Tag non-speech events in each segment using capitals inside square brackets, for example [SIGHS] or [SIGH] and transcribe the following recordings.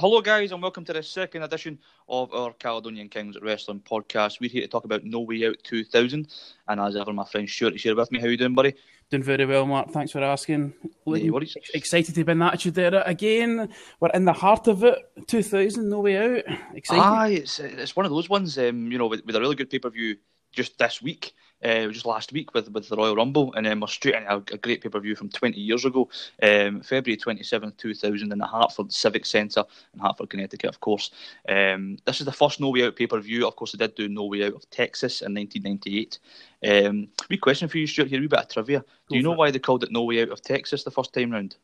hello, guys, and welcome to the second edition of our Caledonian Kings Wrestling podcast. We're here to talk about No Way Out 2000, and as ever, my friend Stuart is here with me. How you doing, buddy? Doing very well, Mark. Thanks for asking. Worries. Excited to be in the Attitude Era again. We're in the heart of it. 2000, No Way Out. Excited. Aye, it's, it's one of those ones, um, you know, with, with a really good pay per view just this week uh, just last week with, with the Royal Rumble, and then we're straight into a, a great pay per view from 20 years ago, um, February 27th, 2000, in the Hartford Civic Centre in Hartford, Connecticut, of course. Um, this is the first No Way Out pay per view. Of course, they did do No Way Out of Texas in 1998. Um, wee question for you, Stuart, here, a wee bit of trivia. Do you know why they called it No Way Out of Texas the first time round?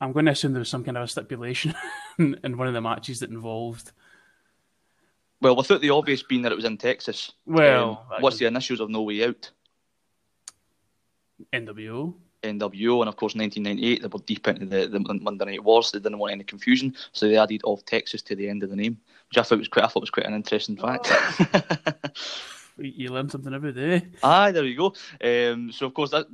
I'm going to assume there was some kind of a stipulation [LAUGHS] in one of the matches that involved well, without the obvious being that it was in Texas. Well, um, what's the initials of No Way Out? NWO. NWO, and of course, 1998, they were deep into the, the Monday Night Wars. They didn't want any confusion, so they added of Texas to the end of the name, which I thought was quite. I thought was quite an interesting fact. Oh. [LAUGHS] you learn something every day. Aye, there you go. Um, so of course that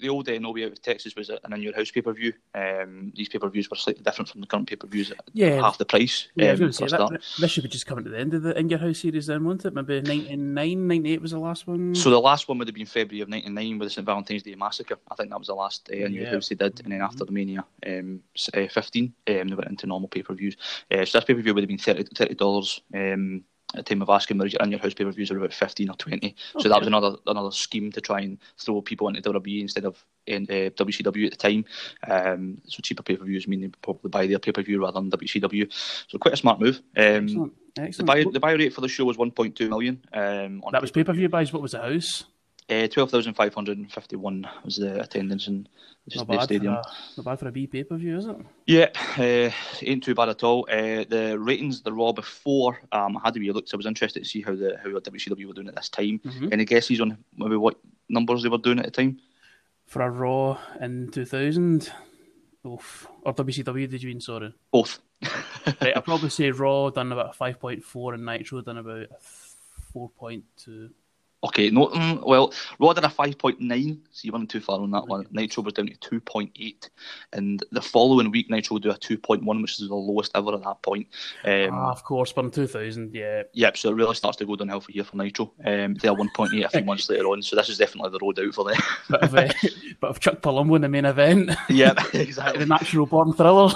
the old uh, No Way Out of Texas was an in your house pay per view. Um, these pay per views were slightly different from the current pay per views. Yeah, half the price. Yeah, um, I was going to say that, this should be just coming to the end of the in your house series then, wouldn't it? Maybe 99, 98 was the last one. So the last one would have been February of '99 with the St Valentine's Day Massacre. I think that was the last uh, in your yeah. house they did, and then after the Mania um, uh, 15, um, they went into normal pay per views. Uh, so this pay per view would have been thirty dollars. Um, at the time of asking where in your house pay per views are about fifteen or twenty. Okay. So that was another another scheme to try and throw people into WWE instead of in uh, WCW at the time. Um, so cheaper pay per views mean they probably buy their pay per view rather than WCW. So quite a smart move. Um, Excellent. Excellent. The buy the buy rate for the show was one point two million. Um, that was pay per view buys. What was the house? Uh, 12,551 was the attendance in the, stadium. A, not bad for a B pay per view, is it? Yeah, uh, ain't too bad at all. Uh, the ratings, the Raw before, um, I had to be looked. So I was interested to see how the how WCW were doing at this time. Mm-hmm. Any guesses on maybe what numbers they were doing at the time? For a Raw in 2000, Oof. or WCW, did you mean? Sorry, both. [LAUGHS] right, I'd probably [LAUGHS] say Raw done about 5.4 and Nitro done about 4.2. Okay, no, mm, well, Raw did a 5.9, so you weren't too far on that one. Nitro was down to 2.8, and the following week, Nitro would do a 2.1, which is the lowest ever at that point. Um, ah, of course, but in 2000, yeah. Yep, so it really starts to go downhill for here for Nitro. Um, they're 1.8 a few months [LAUGHS] later on, so this is definitely the road out for them. [LAUGHS] but, of, uh, but of Chuck Palumbo in the main event. [LAUGHS] Yeah, exactly. the natural born thrillers.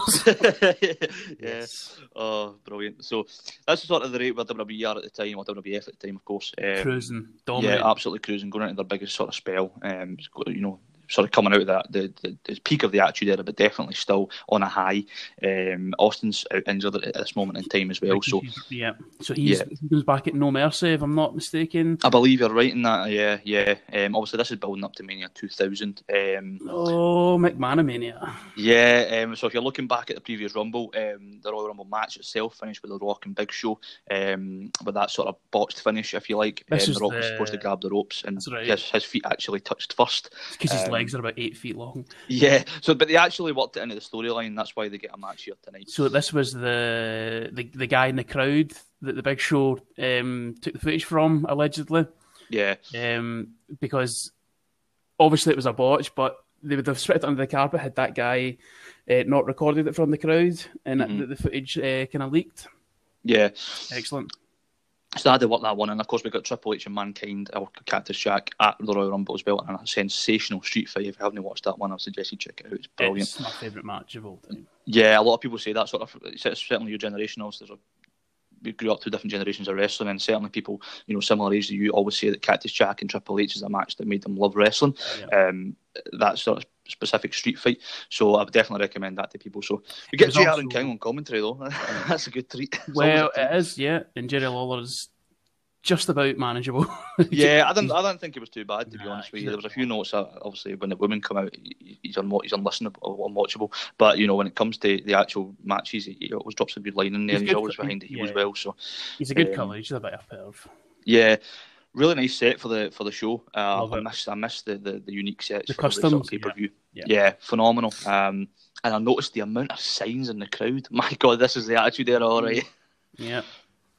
yes. Oh, brilliant. So that's sort of the rate where WWE are at the time, or WWF at the time, of course. Um, Cruising, dominating. Yeah, absolutely cruising, going into their biggest sort of spell. Um, you know, sort of coming out of that the, the, the, peak of the attitude era, but definitely still on a high. Um, Austin's out injured at this moment in time as well. So yeah, so he's, yeah. he goes back at No Mercy, if I'm not mistaken. I believe you're right in that. Yeah, yeah. Um, obviously, this is building up to Mania 2000. Um, oh, McMahon Mania. Yeah. Um, so if you're looking back at the previous Rumble, um, the Royal Rumble match itself finished with the Rock and Big Show, um, with that sort of botched finish, if you like. Um, the Rock the... was supposed to grab the ropes, and right. his, his feet actually touched first. Because his legs are about eight feet long. Yeah, so but they actually worked it into the storyline. That's why they get a match here tonight. So this was the the, the guy in the crowd that the Big Show um, took the footage from allegedly. Yeah. Um, because obviously it was a botch, but they would have swept it under the carpet had that guy uh, not recorded it from the crowd, and mm-hmm. the, the, footage uh, kind of leaked. Yeah. Excellent. So I had to work that one, and of course we got Triple H and Mankind, or Cactus Jack at the Royal Rumble as well, and a sensational street fight. If you haven't watched that one, I suggest you check it out. It's brilliant. It's my favourite match of all time. Yeah, a lot of people say that sort of. Certainly your generation. Also, there's a we grew up through different generations of wrestling, and certainly people, you know, similar age to you, always say that Cactus Jack and Triple H is a match that made them love wrestling. Yeah. Um, that sort of specific street fight. So I would definitely recommend that to people. So you get JR and King on commentary though. [LAUGHS] That's a good treat. [LAUGHS] It's well, it is, yeah. And Jerry Lawler is just about manageable. [LAUGHS] yeah, I didn't. I didn't think it was too bad to be honest with you. There was a few notes. Uh, obviously, when the women come out, he's un- he's unlistenable, unwatchable. But you know, when it comes to the actual matches, he always drops a good line in there. He's, and he's always behind the heels yeah. well. So he's a good um, colour. He's a bit of perv. Yeah. Really nice set for the for the show. Uh, I missed I missed the, the, the unique sets the customs pay per view. Yeah. Yeah. yeah, phenomenal. Um, and I noticed the amount of signs in the crowd. [LAUGHS] My God, this is the attitude there, all right. Yeah. [LAUGHS]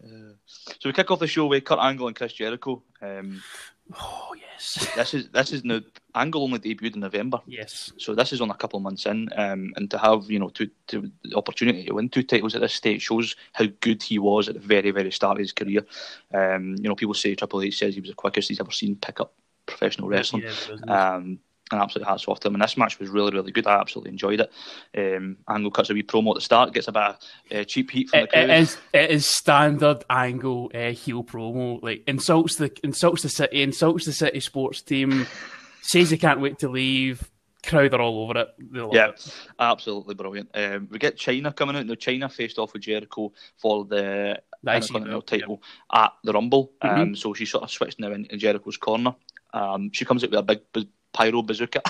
Uh, so we kick off the show with Kurt Angle and Chris Jericho. Um, Oh yes. This is this is now Angle only debuted in November. Yes. So this is on a couple of months in, um, and to have you know to, to the opportunity to win two titles at this stage shows how good he was at the very very start of his career. Um, you know, people say Triple H says he was the quickest he's ever seen pick up professional wrestling. Yeah, um, and absolutely hats off to him. And this match was really, really good. I absolutely enjoyed it. Um, Angle cuts a wee promo at the start, gets a bit of uh, cheap heat from it, the crowd. It is, it is standard Angle uh, heel promo. Like insults the insults the city, insults the city sports team, [LAUGHS] says he can't wait to leave. Crowd are all over it. Yeah, it. absolutely brilliant. Um, we get Chyna coming out. Now Chyna faced off with Jericho for the Intercontinental title yeah. at the Rumble. Mm-hmm. Um, so she sort of switched now in, in Jericho's corner. Um, she comes out with a big pyro bazooka. [LAUGHS]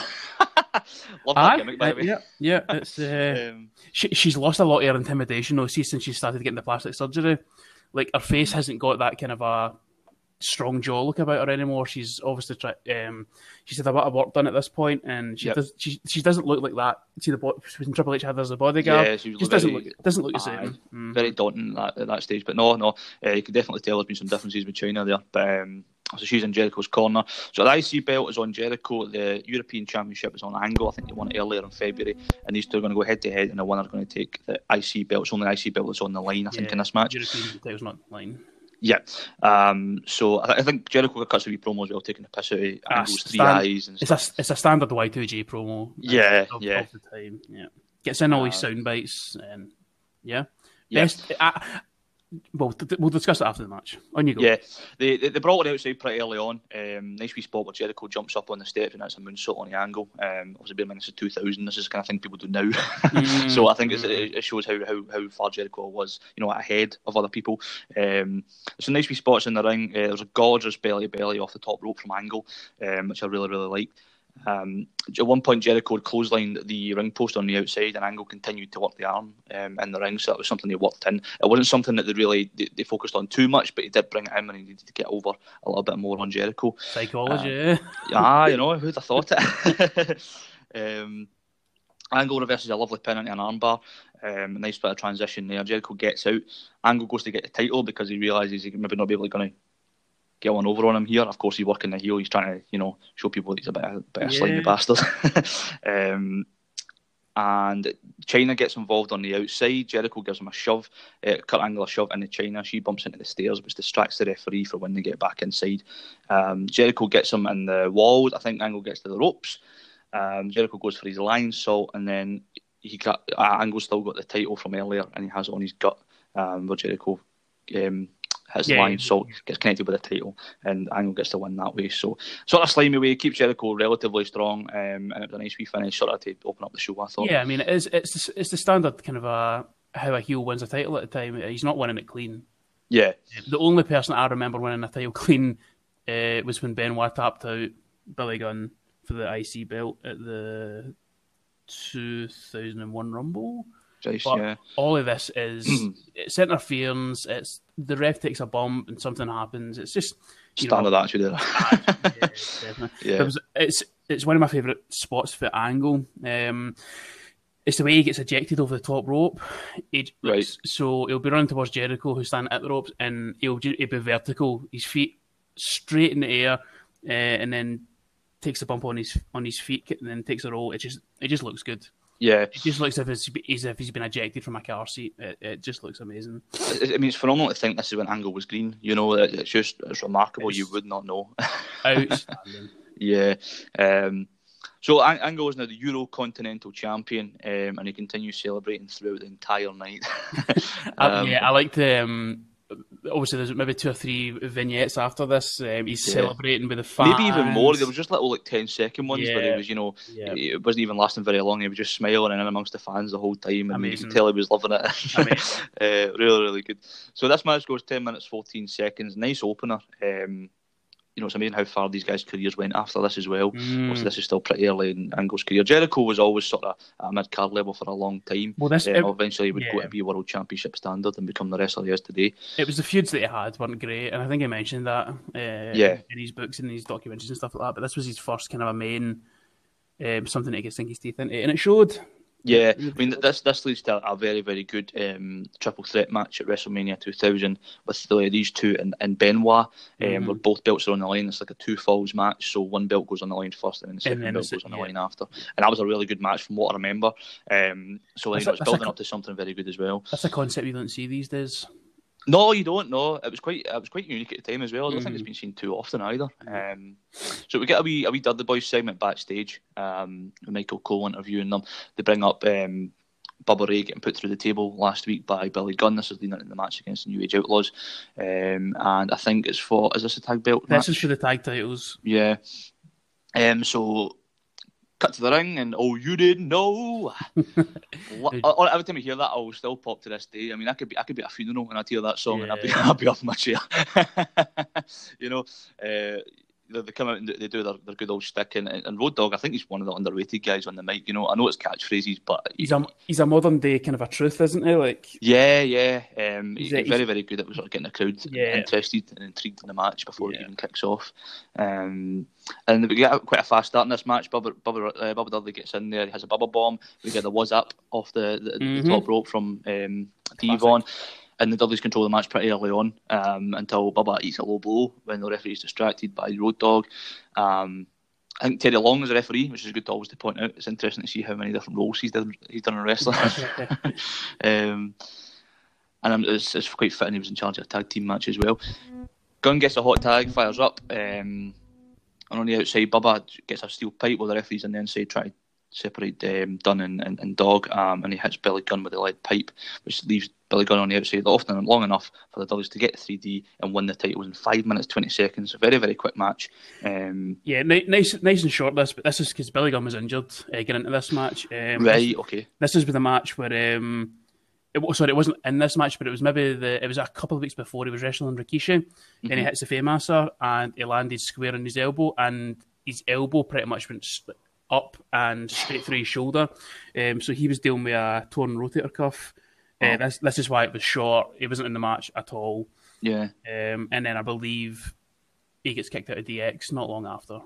Love that Aye, gimmick, by the way. Yeah, yeah. [LAUGHS] It's uh, um, she, she's lost a lot of her intimidation though. See, since she started getting the plastic surgery, like her face hasn't got that kind of a strong jaw look about her anymore. She's obviously tried. Um, she's had a lot of work done at this point, and she yep. does. She, she doesn't look like that. See the when Triple H had as a bodyguard. Yeah, she just very, doesn't look doesn't look the same. Mm. Very daunting at that, at that stage, but no, no, uh, you can definitely tell there's been some differences with Chyna there. But um, so she's in Jericho's corner. So the IC belt is on Jericho. The European Championship is on Angle. I think they won it earlier in February. And these two are going to go head to head, and the winner's going to take the IC belt. It's only the IC belt that's on the line, I yeah, think, in this match. European title's not line. Yeah. Um, so I, I, think Jericho cuts a wee promo as well, taking a piss out of Angle's three eyes. And it's a it's a standard Y2J promo. Uh, yeah, of, yeah. Of the time, yeah. Gets in all these sound bites, and yeah. Yeah. Best, I, well, we'll discuss it after the match. On you go. Yeah, they, they, they brought it outside pretty early on. Um, nice wee spot where Jericho jumps up on the steps and that's a moonsault on the angle. Um, obviously, being minutes of 2000, this is the kind of thing people do now. Mm. [LAUGHS] so I think it, it shows how, how, how far Jericho was, you know, ahead of other people. Um, some nice wee spots in the ring. Uh, there was a gorgeous belly belly off the top rope from Angle, um, which I really, really liked. Um, at one point, Jericho had clotheslined the ring post on the outside, and Angle continued to work the arm um, in the ring. So that was something they worked in. It wasn't something that they really they, they, focused on too much, but he did bring it in, and he needed to get over a little bit more on Jericho. Psychology, um, [LAUGHS] ah, you know, who'd have thought it? [LAUGHS] um, Angle reverses a lovely pin into an armbar. Um, a nice bit of transition there. Jericho gets out. Angle goes to get the title because he realizes he can maybe not be able to get one over on him here. Of course, he's working the heel. He's trying to, you know, show people that he's a bit, a bit of a slimy bastard. [LAUGHS] um, and Chyna gets involved on the outside. Jericho gives him a shove, uh, Kurt Angle a shove into Chyna. She bumps into the stairs, which distracts the referee for when they get back inside. Um, Jericho gets him in the walls. I think Angle gets to the ropes. Um, Jericho goes for his Lionsault, and then he got uh, Angle still got the title from earlier, and he has it on his gut. Um, where Jericho um, his yeah, Lionsault, gets connected with the title, and Angle gets to win that way. So, sort of slimy way, keeps Jericho relatively strong, um, and it was a nice wee finish, sort of to open up the show. I thought. Yeah, I mean, it is, it's it's the standard kind of a how a heel wins a title at the time. He's not winning it clean. Yeah. The only person I remember winning a title [LAUGHS] clean uh, was when Benoit tapped out Billy Gunn for the IC belt at the 2001 Rumble. But yeah. all of this is [CLEARS THROAT] it's interference. It's the ref takes a bump and something happens. It's just standard know, attitude yeah, [LAUGHS] yeah. It was, it's it's one of my favourite spots for Angle. Um, it's the way he gets ejected over the top rope. He, right. So he'll be running towards Jericho, who's standing at the ropes, and he'll, he'll be vertical, his feet straight in the air, uh, and then takes a bump on his on his feet, and then takes a roll. It just it just looks good. Yeah, it just looks as if, as if he's been ejected from a car seat. It, it just looks amazing. I mean, it's phenomenal to think this is when Angle was green. You know, it's just it's remarkable. It's you would not know. [LAUGHS] outstanding. yeah. Um, so Angle is now the Euro Continental Champion, um, and he continues celebrating throughout the entire night. [LAUGHS] um, yeah, I like the. Um, obviously there's maybe two or three vignettes after this. Um, he's yeah. celebrating with the fans. Maybe even more. There was just little like 10 second ones yeah. where he was, you know, yeah. it wasn't even lasting very long. He was just smiling in amongst the fans the whole time, and Amazing. you could tell he was loving it. [LAUGHS] [LAUGHS] uh, really, really good. So this match goes 10 minutes 14 seconds. Nice opener. Um, you know, it's amazing how far these guys' careers went after this as well. Mm. this is still pretty early in Angle's career. Jericho was always sort of at a mid card level for a long time. Well, this um, it, eventually would yeah. go to be a world championship standard and become the wrestler he is today. It was the feuds that he had weren't great, and I think he mentioned that uh, yeah. in his books and his documentaries and stuff like that. But this was his first kind of a main um, something that he could sink his teeth into, and it showed. Yeah, I mean this this leads to a very very good um, triple threat match at WrestleMania 2000 with the, these two and, and Benoit, um, mm-hmm. where both belts are on the line. It's like a two falls match, so one belt goes on the line first, and then the second then belt goes on the yeah. line after. And that was a really good match from what I remember. Um, so you know, it's building a, up to something very good as well. That's a concept you don't see these days. No, you don't. No, it was quite it was quite unique at the time as well. I don't mm. think it's been seen too often either. Um, so we get a wee a wee Dudley Boys segment backstage. Um, with Michael Cole interviewing them. They bring up um, Bubba Ray getting put through the table last week by Billy Gunn. This is leading in the match against the New Age Outlaws, um, and I think it's for is this a tag belt? This match? is for the tag titles. Yeah. Um. So cut to the ring and oh you didn't know. [LAUGHS] Every time I hear that I will still pop to this day. I mean I could be I could be at a funeral and I'd hear that song [LAUGHS] yeah. and I'd be, I'd be off my chair. [LAUGHS] You know uh, they come out and they do their, their good old stick. And, and Road Dogg, I think he's one of the underrated guys on the mic. You know, I know it's catchphrases, but he's a he's a modern day kind of a truth, isn't he? Like yeah, yeah. Um, he's, he's very very good at sort of getting the crowd yeah. interested and intrigued in the match before yeah. it even kicks off. Um, and we get quite a fast start in this match. Bubba, Bubba, uh, Bubba Dudley gets in there. He has a Bubba Bomb. We get the was up off the, the, mm-hmm. the top rope from um, D-Von and the Dudleys control the match pretty early on um, until Bubba eats a low blow when the referee is distracted by Road Dogg. Um, I think Teddy Long is a referee, which is good to always to point out. It's interesting to see how many different roles he's done, he's done in wrestling. [LAUGHS] um, and it's, it's, quite fitting he was in charge of a tag team match as well. Gunn gets a hot tag, fires up, um, and on the outside, Bubba gets a steel pipe while the referee's on the inside trying to separate um, Gunn and, and, and Dog, um, and he hits Billy Gunn with a lead pipe, which leaves Billy Gunn on the outside often and long enough for the Dudleys to get 3D and win the title in five minutes twenty seconds. A very very quick match. Um, yeah, nice nice and short. This, but this is because Billy Gunn was injured uh, getting into this match. Um, right. This, okay. This is with a match where. Um, it, sorry, it wasn't in this match, but it was maybe the. It was a couple of weeks before he was wrestling Rikishi. Mm-hmm. Then he hits the Fameasser and he landed square on his elbow, and his elbow pretty much went up and straight through his shoulder. Um, so he was dealing with a torn rotator cuff. Uh, this this is why it was short. He wasn't in the match at all. Yeah. Um, and then I believe he gets kicked out of DX not long after.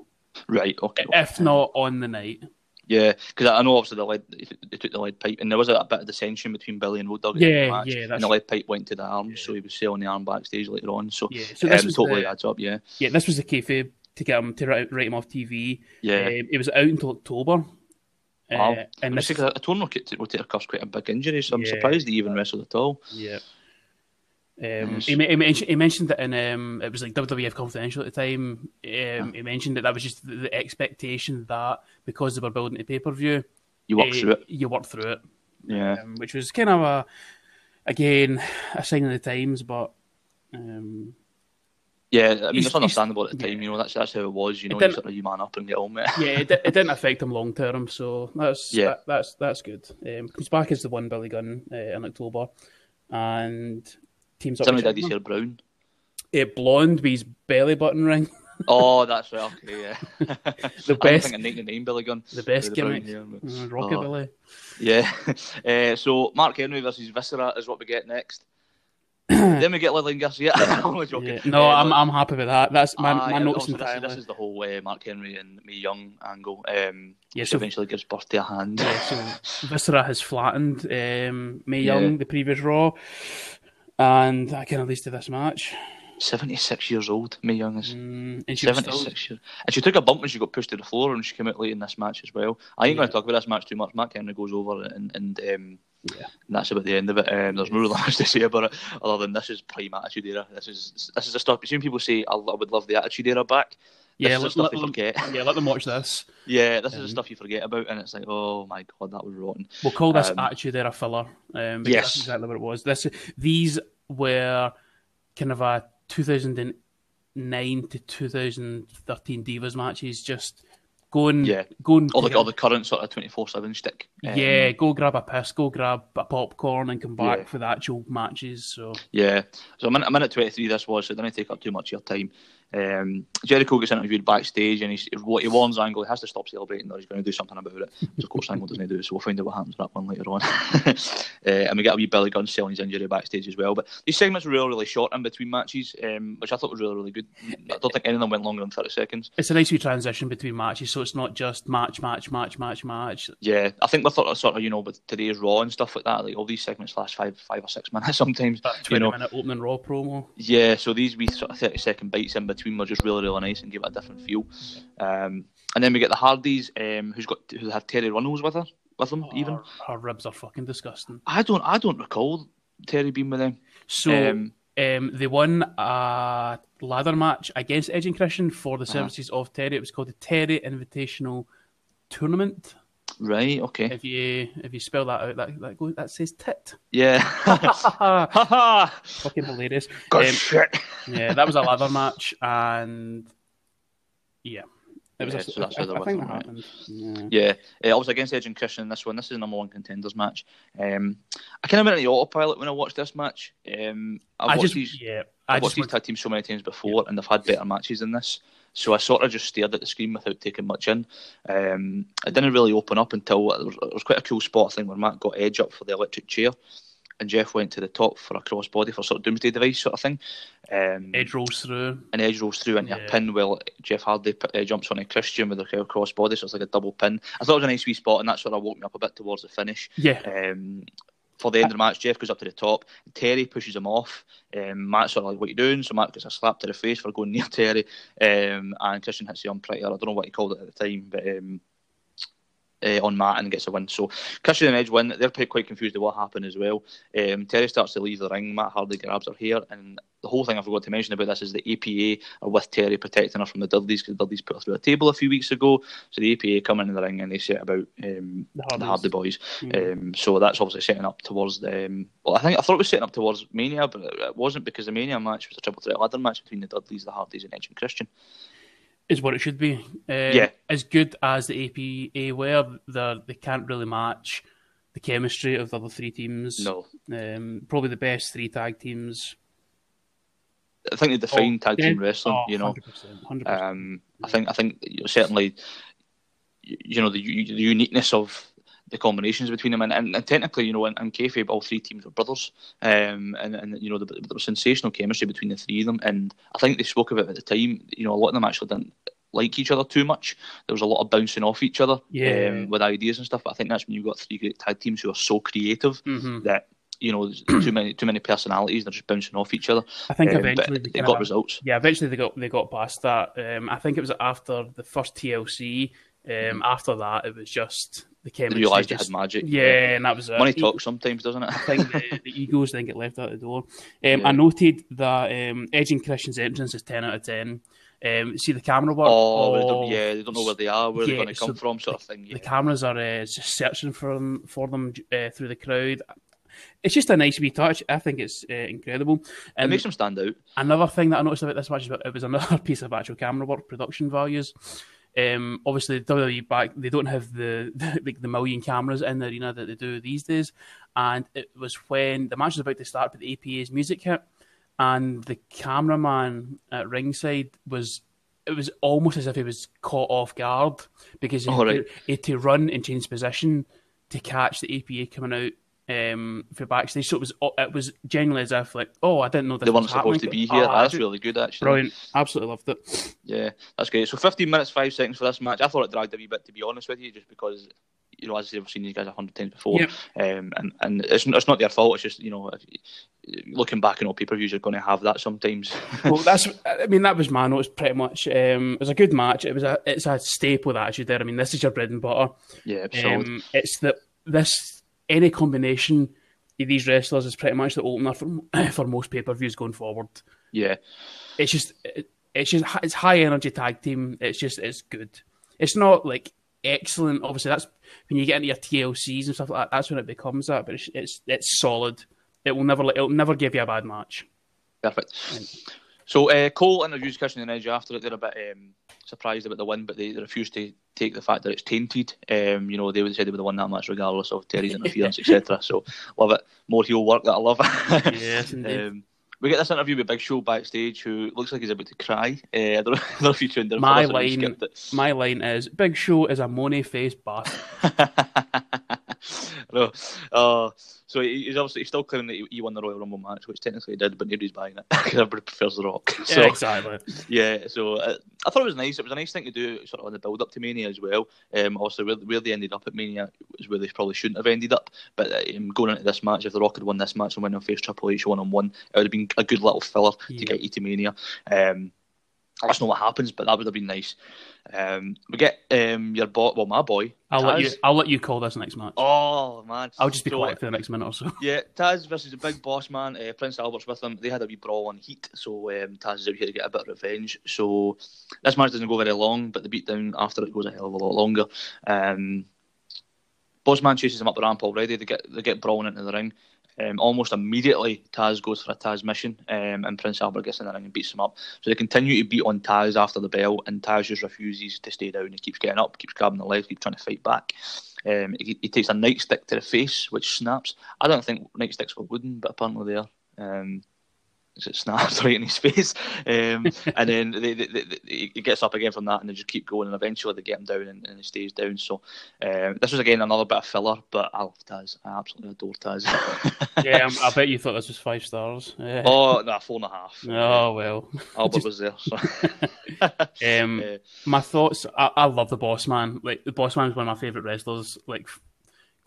Right. Okay. If not on the night. Yeah, because I know obviously the lead they took the lead pipe, and there was a, a bit of dissension between Billy and Road Dogg. Yeah, match, yeah, and the lead pipe went to the arm, yeah. so he was selling the arm backstage later on. So yeah, so this um, totally the, adds up. Yeah, yeah, this was the kayfabe to get him to write, write him off TV. Yeah, um, it was out until October. Wow. Uh, and this, a, a torn rotator cuff's quite a big injury, so I'm yeah, surprised he even wrestled at all. Yeah. Um, he, he, mentioned, he mentioned that in um, it was like WWF Confidential at the time. Um, He mentioned that that was just the, the, expectation that because they were building a pay per view, you work uh, through it. You work through it. Yeah, um, which was kind of a again a sign of the times, but um, yeah, I mean, it's understandable at the time. Yeah. You know, that's that's how it was. You know, you sort of you man up and get on with it. yeah, it, it, didn't [LAUGHS] affect him long term, so that's yeah. That, that's that's good. Um, comes back as the one Billy Gunn uh, in October, and teams up. Somebody did his hair brown. Uh, blonde with his belly button ring. [LAUGHS] oh, that's right. Okay, yeah. [LAUGHS] the best. I think I name Billy Gunn. The best gimmick. But... uh, Rockabilly. Oh. Yeah. Uh, so Mark Henry versus Viscera is what we get next. [CLEARS THROAT] then we get Lillian Garcia. [LAUGHS] I'm joking. Yeah. No, uh, I'm I'm happy with that. That's my, uh, my notes this, this, is the whole uh, Mark Henry and Mae Young angle. Um, yeah, so eventually gives birth to a hand. Yeah, so [LAUGHS] Viscera has flattened um, Young the previous Raw, and I can at least to this match. 76 years old, Mae Young is. Mm, and 76 still... years. And she took a bump when she got pushed to the floor and she came out late in this match as well. I ain't yeah. going to talk about this match too much. Mark Henry goes over and, and um, yeah. And that's about the end of it. Um, there's no [LAUGHS] really much to say about it other than this is prime attitude era. This is this is the stuff. Some people say I, would love the attitude era back. This yeah, let, let, forget. Yeah, let them watch this. [LAUGHS] yeah, this um, is the um, stuff you forget about, and it's like, oh my god, that was rotten. We'll call this um, attitude era filler. Um, yes, that's exactly what it was. This these were kind of a 2009 to 2013 Divas matches, just Go and yeah, go and all the, all the current sort of twenty four seven stick. Um, yeah, go grab a piss, go grab a popcorn, and come back yeah. for the actual matches. So yeah, so a minute, in, I'm in at twenty three. This was so it didn't take up too much of your time. Um, Jericho gets interviewed backstage, and he's what he warns Angle he has to stop celebrating, or he's going to do something about it. Which of course Angle doesn't do, so we'll find out what happens with that one later on. [LAUGHS] uh, and we get a wee Billy Gunn selling his injury backstage as well. But these segments were really, really short in between matches, um, which I thought was really, really good. I don't think any of them went longer than thirty seconds. It's a nice wee transition between matches, so it's not just match, match, match, match, match. Yeah, I think with sort of you know with today's Raw and stuff like that, like all these segments last five five or six [LAUGHS] minutes sometimes. That twenty you know, minute opening Raw promo. Yeah, so these wee sort of thirty second bites in between were just really really nice and give it a different feel. Um, and then we get the Hardys, um, who's got who have Terri Runnels with her with them even. Her, her ribs are fucking disgusting. I don't I don't recall Terri being with them. So Um, um, they won a ladder match against Edge and Christian for the Uh-huh. services of Terri. It was called the Terri Invitational Tournament. Right, okay, If you if you spell that out, that that, goes, that says tit. yeah. [LAUGHS] [LAUGHS] Fucking hilarious. Um, shit. yeah, that was a ladder match, and yeah, it was. Yeah, a, so that's I, how they're I think that right? happened. Yeah. Yeah, uh, I was against Edge and Christian in this one. This is a number one contenders match. Um, I kind of went into the autopilot when I watched this match. Um, I I watched just these, yeah, I I watched these tag teams so many times before, and they've had better matches than this. So I sort of just stared at the screen without taking much in. Um, it didn't really open up until it was, was quite a cool spot thing where Matt got Edge up for the electric chair, and Jeff went to the top for a crossbody for sort of doomsday device sort of thing. Um, Edge rolls through. and Edge rolls through into Yeah. a pin while Jeff Hardy uh, jumps on a Christian with a crossbody, so it's like a double pin. I thought it was a nice wee spot, and that sort of woke me up a bit towards the finish. Yeah, Um, for the end of the match, Jeff goes up to the top. Terri pushes him off. Um, Matt's sort of like, "What you doing?" So Matt gets a slap to the face for going near [LAUGHS] Terri, um, and Christian hits the umpire. I don't know what he called it at the time, but. Um, uh, on Matt and gets a win. So Christian and Edge win. They're quite, confused at what happened as well. Um, Terri starts to leave the ring. Matt Hardy grabs her hair, and the whole thing I forgot to mention about this is the APA are with Terri protecting her from the Dudleys because the Dudleys put her through a table a few weeks ago. So the APA come in the ring and they set about um, the the Hardy Boys. Mhm. Um, so that's obviously setting up towards the. Um, well, I think I thought it was setting up towards Mania, but it wasn't because the Mania match was a triple threat ladder match between the Dudleys, the Hardys, and Edge and Christian. Is what it should be. Uh, Yeah. As good as the APA were, they they can't really match the chemistry of the other three teams. No, Um, probably the best three tag teams. I think they define Oh, tag team wrestling. Oh, you know, 100%, 100%. um, I think I think you certainly, you you know, the, the uniqueness of the combinations between them, and, and, and technically, you know, in, in kayfabe, all three teams were brothers, um, and, and you know, there, there was sensational chemistry between the three of them, and I think they spoke about it at the time. You know, a lot of them actually didn't like each other too much. There was a lot of bouncing off each other, Yeah. um, with ideas and stuff. But I think that's when you've got three great tag teams who are so creative Mhm. that. You know, there's too many too many personalities. They're just bouncing off each other. I think Um, eventually they they got results. Yeah, eventually they got they got past that. Um, I think it was after the first TLC. Um, after that, it was just the They chemistry. realised they just- had magic. Yeah, and that was. Money E- talks sometimes, doesn't it? I think the, [LAUGHS] the egos then get left out the door. Um, Yeah. I noted that um, Edge and Christian's entrance is ten out of ten. Um, see the camera work. Oh, they don't, yeah, they don't know where they are, where Yeah, they're going to come so from, sort of thing. The cameras are uh, just searching for them for them uh, through the crowd. It's just a nice wee touch. I think it's uh, incredible. It makes them stand out. another thing that I noticed about this match is it was another [LAUGHS] piece of actual camera work, production values. Um, obviously, WWE back they don't have the, [LAUGHS] the like the million cameras in the arena that they do these days, and it was when the match was about to start, but the APA's music hit, and the cameraman at ringside was. It was almost as if he was caught off guard because he, Oh, right. to, he had to run and change position to catch the APA coming out um, for backstage. So it was it was genuinely as if like, oh, I didn't know this They weren't was supposed to be here. Oh, that's really good, actually. Brilliant. Absolutely loved it. Yeah, that's great. So 15 minutes, 5 seconds for this match. I thought it dragged a wee bit, to be honest with you, just because, you know, as I I've seen these guys a hundred times before. Yep. Um, and and it's, it's not their fault. It's just, you know, if, looking back on all pay per views, you're going to have that sometimes. [LAUGHS] well, that's. I mean, that was my notes pretty much. Um, it was a good match. It was a. It's a staple that attitude there. I mean, this is your bread and butter. yeah, it's. Um, it's that this any combination of these wrestlers is pretty much the opener for [CLEARS THROAT] for most pay per views going forward. Yeah. It's just. It, it's just it's high energy tag team. It's just it's good. It's not like excellent. Obviously, that's when you get into your TLCs and stuff like that. That's when it becomes that. But it's it's, it's solid. It will never it'll never give you a bad match. Perfect. So uh, Cole interviews Christian and Edge after it. They're a bit um, surprised about the win, but they, they refuse to take the fact that it's tainted. Um, you know, they would said they would have won that match regardless of Terri's interference, etc. So love it. More heel work that I love. Yes, [LAUGHS] indeed. um, we get this interview with Big Show backstage, who looks like he's about to cry. Uh, I, don't know, [LAUGHS] I don't know if you tuned in. My this or you line- My line is: "Big Show is a money faced bastard." [LAUGHS] [LAUGHS] no. Uh, so he's obviously he's still claiming that he, won the Royal Rumble match, which technically he did, but nobody's buying it [LAUGHS] because everybody prefers The Rock. So, yeah, exactly. Yeah, so uh, I thought it was nice. It was a nice thing to do, sort of on the build up to Mania as well. Um, also, where, where they ended up at Mania was where they probably shouldn't have ended up. But um, going into this match, if The Rock had won this match and went on face Triple H one on one, it would have been a good little filler yeah. to get you to Mania. Um, that's not what happens, but that would have been nice. Um, we get um, your boy, well, my boy. I'll Taz. let you. I'll let you call this next match. Oh man, I'll just be so, quiet for the next minute or so. [LAUGHS] Yeah, Taz versus the big boss man. Uh, Prince Albert's with him. They had a wee brawl on Heat, so um, Taz is out here to get a bit of revenge. So this match doesn't go very long, but the beatdown after it goes a hell of a lot longer. Um, Bossman chases him up the ramp already. They get they get brawling into the ring. Um, almost immediately, Taz goes for a Tazmission, um, and Prince Albert gets in the ring and beats him up. So they continue to beat on Taz after the bell, and Taz just refuses to stay down. He keeps getting up, keeps grabbing the legs, keeps trying to fight back. Um, he, he, takes a nightstick to the face, which snaps. I don't think nightsticks were wooden, but apparently they are. Um, it snaps right in his face. Um, [LAUGHS] and then they, they, they, he gets up again from that, and they just keep going, and eventually they get him down, and, and he stays down. So um, this was again another bit of filler, but I love Taz. I absolutely adore Taz. [LAUGHS] yeah, I bet you thought this was five stars. Yeah. Oh, no, four and a half. Oh well, Albert just... was there. So. [LAUGHS] um, my thoughts. I, I love the Boss Man. Like the Boss Man is one of my favorite wrestlers. Like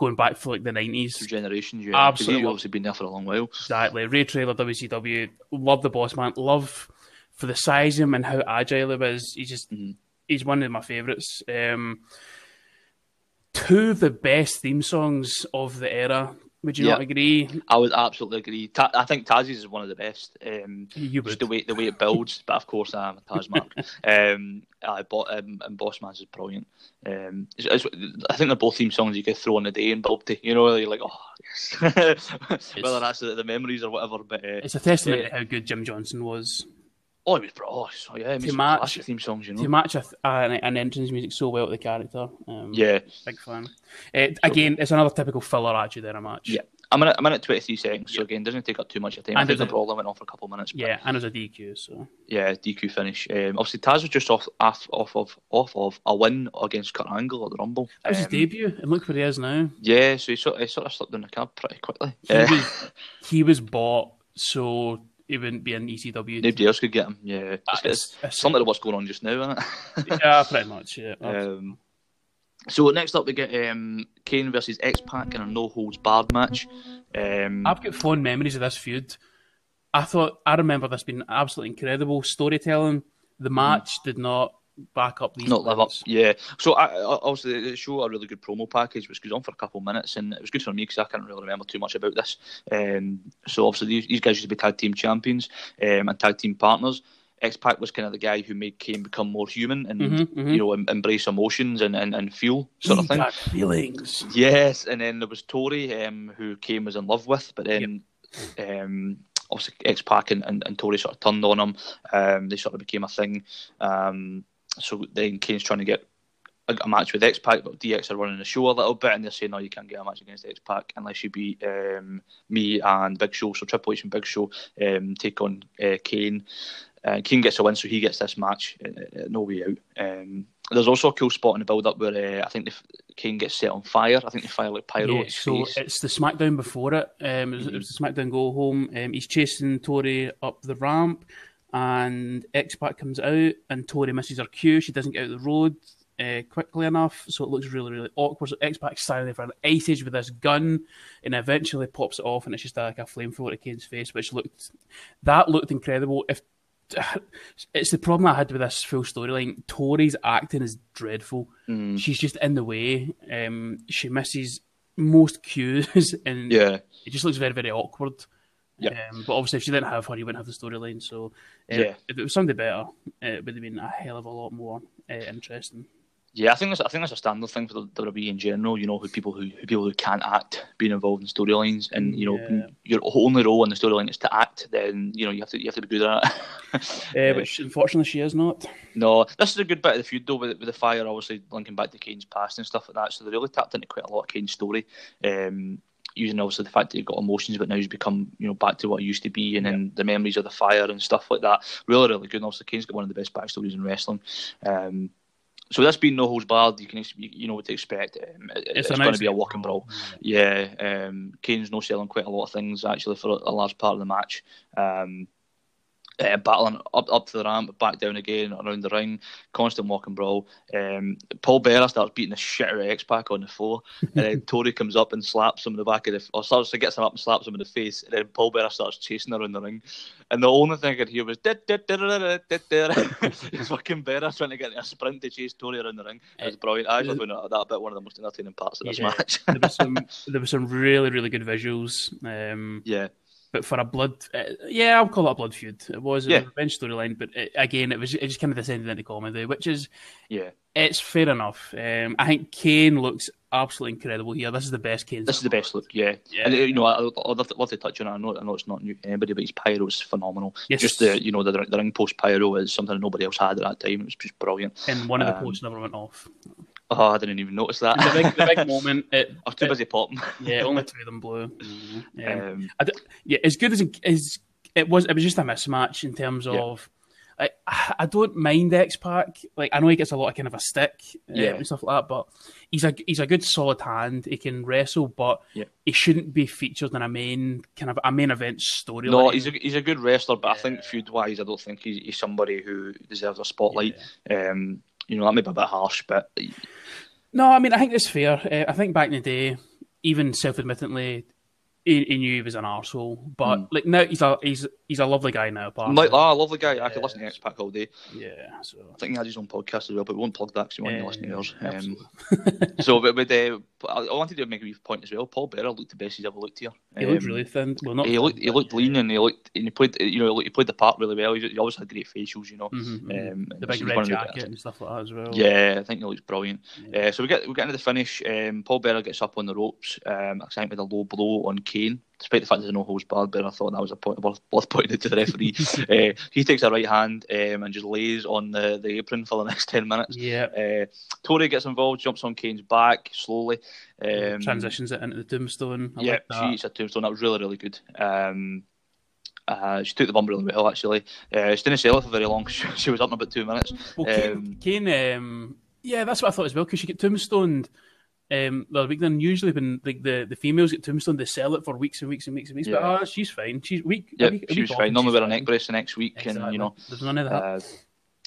going back for like the nineties. generations, yeah. Absolutely. Obviously been there for a long while. Exactly. Ray Traylor, WCW, love the boss man. Love for the size of him and how agile he is. He's just mm-hmm. he's one of my favourites. Um, two of the best theme songs of the era would you not agree? I would absolutely agree. Ta- I think Taz's is one of the best. Um, you would. the way the way it builds, but of course I'm a Taz mark. [LAUGHS] um, I bought um, and Bossman's is brilliant. Um, it's, it's, I think they're both theme songs you could throw in a day and build to. You know, you're like, oh, yes. [LAUGHS] whether that's the, the, memories or whatever. But uh, it's a testament to how good Jim Johnston was. Oh, it was bro. Oh, yeah, to match theme songs, you know. To match a, an, an entrance music so well with the character. Um, yeah, big fan. Uh, again, it's another typical filler actually there a match. Yeah, I'm in, I'm in at 23 seconds, so again, doesn't take up too much of time. And I think the brawl went on for a couple of minutes. Yeah, and there's a DQ, so yeah, DQ finish. Um, obviously, Taz was just off, off, off of, off of a win against Kurt Angle at the Rumble. That was um, his debut, and look where he is now. Yeah, so he sort, he sort of slipped in the cab pretty quickly. He, uh, was, he was bought so he wouldn't be in ECW. Nobody else could get him. Yeah, it's, it's, it's something of what's going on just now, isn't it? [LAUGHS] yeah, pretty much. Yeah. [LAUGHS] Um, so next up we get um, Kane versus X Pac in a no holds barred match. Um, I've got fond memories of this feud. I thought I remember this being absolutely incredible storytelling. The match mm. did not back up these. Not live up, yeah. So I, I, obviously the show a really good promo package, which goes on for a couple of minutes, and it was good for me because I can't really remember too much about this. Um, so obviously these, these, guys used to be tag team champions um, and tag team partners. X Pac was kind of the guy who made Kane become more human and mm-hmm, mm-hmm. you know em- embrace emotions and, and, and feel sort he of thing. feelings. Yes, and then there was Tori, um, who Kane was in love with, but then yep. um, obviously X Pac and, and, and Tori sort of turned on him. Um, they sort of became a thing. Um, so then Kane's trying to get a, a match with X Pac, but DX are running the show a little bit, and they're saying, "No, you can't get a match against X Pac unless you beat um, me and Big Show." So Triple H and Big Show um, take on uh, Kane. Uh, Kane gets a win, so he gets this match. Uh, uh no way out. Um, there's also a cool spot in the build-up where uh, I think the, Kane gets set on fire. I think they fire like pyro. Yeah, so face. it's the SmackDown before it. Um, it, was, mm-hmm. it was the SmackDown go home. Um, he's chasing Tori up the ramp and X Pac comes out, and Tori misses her cue. She doesn't get out of the road uh, quickly enough, so it looks really, really awkward. So X standing there for an ice age with this gun, and eventually pops it off, and it's just like a flamethrower to Kane's face, which looked that looked incredible. If [SIGHS] it's the problem I had with this full storyline. Tori's acting is dreadful. Mm. She's just in the way. Um, she misses most cues, [LAUGHS] and yeah, it just looks very, very awkward. Yeah. Um, but obviously, if she didn't have her, you wouldn't have the storyline. So, uh, yeah. if it was somebody better, it would have been a hell of a lot more uh, interesting. Yeah, I think that's I think that's a standard thing for the WWE in general. You know, who people who, who people who can't act being involved in storylines, and you know, yeah. your only role in the storyline is to act. Then you know you have to you have to be good at it. uh, which unfortunately she is not. No, this is a good bit of the feud though with, with the fire, obviously linking back to Kane's past and stuff like that. So they really tapped into quite a lot of Kane's story. Um, using obviously the fact that he got emotions, but now he's become you know back to what he used to be, and yeah. then the memories of the fire and stuff like that. Really, really good. And obviously, Kane's got one of the best backstories in wrestling. Um, so this being no holds barred, you can you know what to expect. Um, it, it's, it's going to be a walking brawl. Yeah, um, Kane's no selling quite a lot of things actually for a, a large part of the match. Um, uh, battling up up to the ramp, back down again, around the ring, constant walk and brawl. Um, Paul Bearer starts beating the shit out of X Pac on the floor, and then [LAUGHS] Tori comes up and slaps him in the back of the, or starts to get him up and slaps him in the face, and then Paul Bearer starts chasing around the ring, and the only thing I could hear was [LAUGHS] it's fucking Bearer trying to get a sprint to chase Tori around the ring. It was brilliant. I actually found that bit one of the most entertaining parts of this yeah. match. there was some [LAUGHS] there was some really really good visuals. Um, yeah but for a blood, uh, yeah, I'll call it a blood feud. It was a yeah. revenge storyline, but it, again, it was it just kind of descended into comedy, which is yeah, it's fair enough. Um, I think Kane looks absolutely incredible here. This is the best Kane. This is the best look, yeah. yeah. And you know, I, would love, to, love to touch on. It. I know, I know it's not new to anybody, but his pyro is phenomenal. Yes. Just the you know the, the ring post pyro is something nobody else had at that time. It was just brilliant. And one of the um, posts never went off. Oh, I didn't even notice that. The big, the big [LAUGHS] moment. It, I was too busy popping. Yeah, [LAUGHS] only two of them blew. Mm-hmm. Um, um, yeah, as good as, as it was, it was just a mismatch in terms of. I, I don't mind X Pac. Like I know he gets a lot of kind of a stick uh, yeah. and stuff like that, but he's a he's a good solid hand. He can wrestle, but yeah. he shouldn't be featured in a main kind of a main event storyline. No, he's a he's a good wrestler, but yeah. I think feud wise, I don't think he's, he's somebody who deserves a spotlight. Um, you know, that may be a bit harsh, but no, I mean, I think it's fair. Uh, I think back in the day, even self-admittedly, he, he, knew he was an arsehole. But mm. like now, he's a he's he's a lovely guy now. Apart like, ah, lovely guy. Yeah. I could listen to X Pac all day. Yeah, so I think he had his own podcast as well, but we won't plug that because we want yeah, to listen to yours. Um, [LAUGHS] so, but with uh, I wanted to make a wee point as well. Paul Bearer looked the best he's ever looked here. He um, looked really thin. Well, not he looked he looked lean and he looked and he played you know he played the part really well. He, he always had great facials, you know. Mm-hmm, mm-hmm. um, the big red jacket the, and stuff like that as well. Yeah, I think he looks brilliant. Yeah. Uh, so we get we get into the finish. Um, Paul Bearer gets up on the ropes. Um, I think with a low blow on Kane despite the fact there's no holds barred, but I thought that was a point worth, worth pointing to the referee. [LAUGHS] uh, he takes a right hand um, and just lays on the, the apron for the next 10 minutes. Yeah. Uh, gets involved, jumps on Kane's back slowly. Um, Transitions it into the tombstone. I yeah, like she's a tombstone. That was really, really good. Um, uh, she took the bump really well, actually. Uh, she didn't sell it for very long. [LAUGHS] She, she was up in about two minutes. Well, Kane, um, Kane um, yeah, that's what I thought as well, because she get tombstoned um, the week then usually when like the, the females get tombstone, they sell it for weeks and weeks and weeks and weeks. Yeah. But oh, she's fine. She's week. Yeah, week, she's fine. Normally wear a neck brace the next week, exactly. and you know, there's none of that. Uh,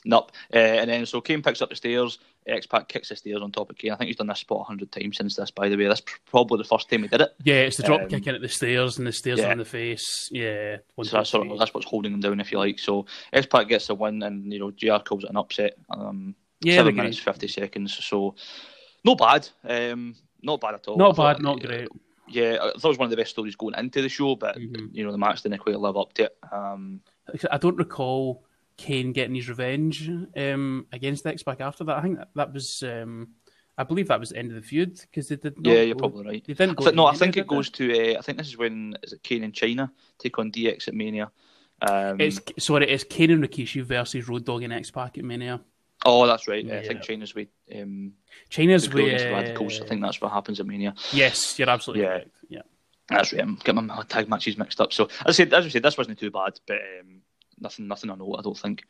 Nope. Uh, and then so Kane picks up the stairs. X Pac kicks the stairs on top of Kane. I think he's done this spot a hundred times since this. By the way, that's probably the first time he did it. Yeah, it's the drop um, kick in at the stairs and the stairs yeah. on the face. Yeah, so that's sort of, that's what's holding him down, if you like. So X Pac gets the win, and you know JR calls it an upset. Um, yeah, seven minutes fifty seconds. So not bad. Um, not bad at all. Not bad, not great. Yeah, I thought it was one of the best stories going into the show, but mm-hmm. you know the match didn't quite live up to it. Um, I don't recall Kane getting his revenge um, against X Pac after that. I think that, that was, um, I believe that was the end of the feud because they did. yeah, you're probably right. They didn't. I th- no, I think it goes to. Uh, I think this is when is it Kane and Chyna take on DX at Mania. Um, it's sorry, it's Kane and Rikishi versus Road Dogg and X Pac at Mania. Oh, that's right. Yeah. I think Chyna's with um, Chyna's with uh, Radicals. I think that's what happens at Mania. Yes, you're absolutely yeah. right. Yeah, that's right. I'm getting my tag matches mixed up. So as I said, as I said, this wasn't too bad, but um, nothing, nothing I know. I don't think.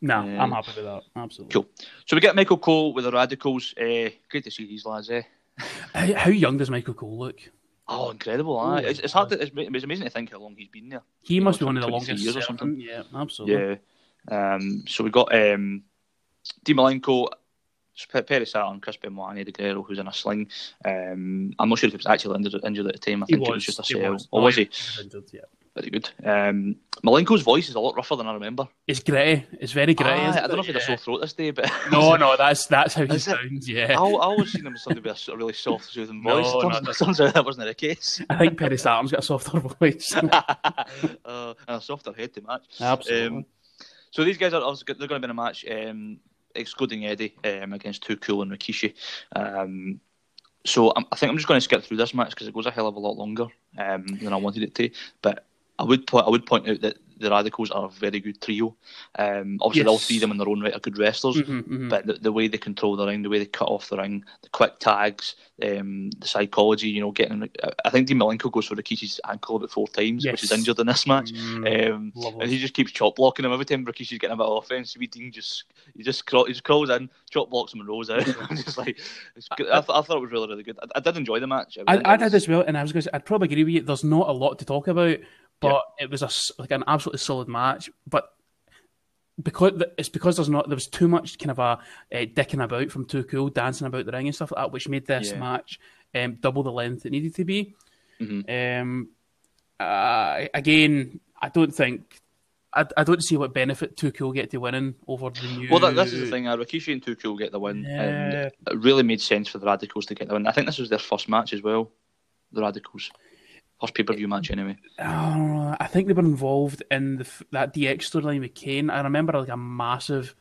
No, um, I'm happy with that. Absolutely. Cool. So we get Michael Cole with the Radicals. Uh, great to see these lads. Eh? How, how young does Michael Cole look? Oh, incredible! Oh, it's, it's, hard. To, it's, it's, amazing to think how long he's been there. He, he must be one of the longest years or something. Yeah, absolutely. Yeah. Um, so we got um, Dean Malenko, Perry Saturn, Chris Benoit, and Eddie Guerrero, who's in a sling. Um, I'm not sure if he was actually injured, injured at the time. I think was, it was just a sale. Was. Or was he? Injured, yeah. Very good. Um, Malenko's voice is a lot rougher than I remember. It's gritty. It's very gritty. Ah, I don't know if he had a sore throat this day, but [LAUGHS] no, no, that's that's how he sounds. Yeah, I, I always seen him as somebody with a really soft, soothing voice. No, turns, no, turns out that wasn't the case. I think Perry Saturn's got a softer [LAUGHS] voice [LAUGHS] uh, and a softer head to match. Absolutely. Um, so these guys are they're going to be in a match. Um, excluding Eddie um, against Cool and Rikishi. Um, so I'm, i think I'm just going to skip through this match because it goes a hell of a lot longer um, than I wanted it to. But I would I would point out that the Radicals are a very good trio. Um, obviously, yes. all three of them in their own right are good wrestlers, mm-hmm, mm-hmm. but the, the, way they control the ring, the way they cut off the ring, the quick tags, um, the psychology, you know, getting. I think Dean Malenko goes for Rikishi's ankle about four times, yes. which is injured in this match, mm, um, and he just keeps chop blocking him every time Rikishi's getting a bit of offense. Dean just he just crawl, he just crawls in, chop blocks him and rolls out. [LAUGHS] Just like, I, I, thought it was really really good. I, I did enjoy the match. I, I, did as well, and I was going to say I'd probably agree with you. There's not a lot to talk about but yeah. it was a like an absolutely solid match. But because it's because there's not there was too much kind of a uh, dicking about from Too Cool dancing about the ring and stuff like that, which made this yeah. match um, double the length it needed to be. Mm-hmm. Um, uh, again, I don't think. I, I don't see what benefit Too Cool get to winning over the new. Well, that, this is the thing. Uh, Rikishi and Too Cool get the win, yeah. and it really made sense for the Radicals to get the win. I think this was their first match as well. The Radicals. First pay per view match, anyway. Uh, I think they were involved in the, that DX storyline with Kane. I remember like a massive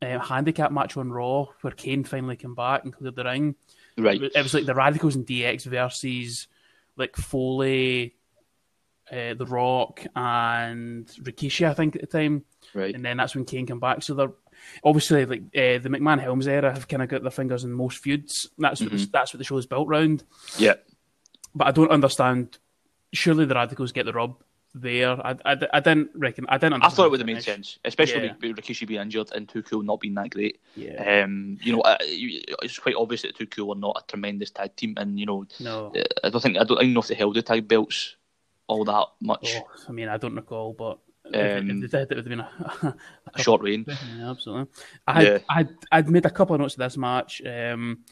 uh, handicap match on Raw where Kane finally came back and cleared the ring. Right. It was like the Radicals and DX versus like Foley, uh, The Rock, and Rikishi, I think, at the time. Right. And then that's when Kane came back. So they're obviously like uh, the McMahon Helms era have kind of got their fingers in most feuds. That's mm-hmm. what that's what the show is built around. Yeah but I don't understand. Surely the Radicals get the rub there. I, I, I didn't reckon. I didn't. I thought it would have made sense, especially yeah. with Rikishi being injured and Cool not being that great. Yeah. Um, you know, uh, it's quite obvious that Cool are not a tremendous tag team, and you know, no. Uh, I don't think I don't even know if they held the tag belts all that much. Oh, I mean, I don't recall, but um, if they did, it would have been a, [LAUGHS] a, a short reign. Yeah, absolutely. I had, yeah. I'd, I'd made a couple of notes of this match. Um,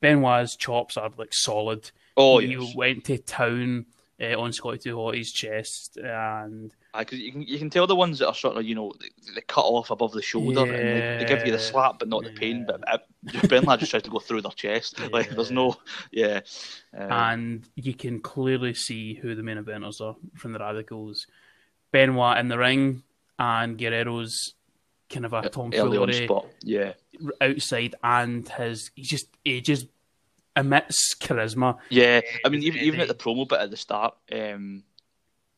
Benoit's chops are like solid. Oh, you yes. went to town uh, on Scotty 2 Hotty's chest, and because you can you can tell the ones that are sort of you know they, they cut off above the shoulder yeah, and they, they, give you the slap but not yeah. the pain. But uh, Benoit just tries to go through their chest. Yeah. [LAUGHS] Like there's no yeah. Um, and you can clearly see who the main eventers are from the Radicals. Benoit in the ring and Guerrero's kind of a Tom Early spot. Yeah, outside, and his he just he just emits charisma. Yeah, I mean, even, even at the promo bit at the start, um,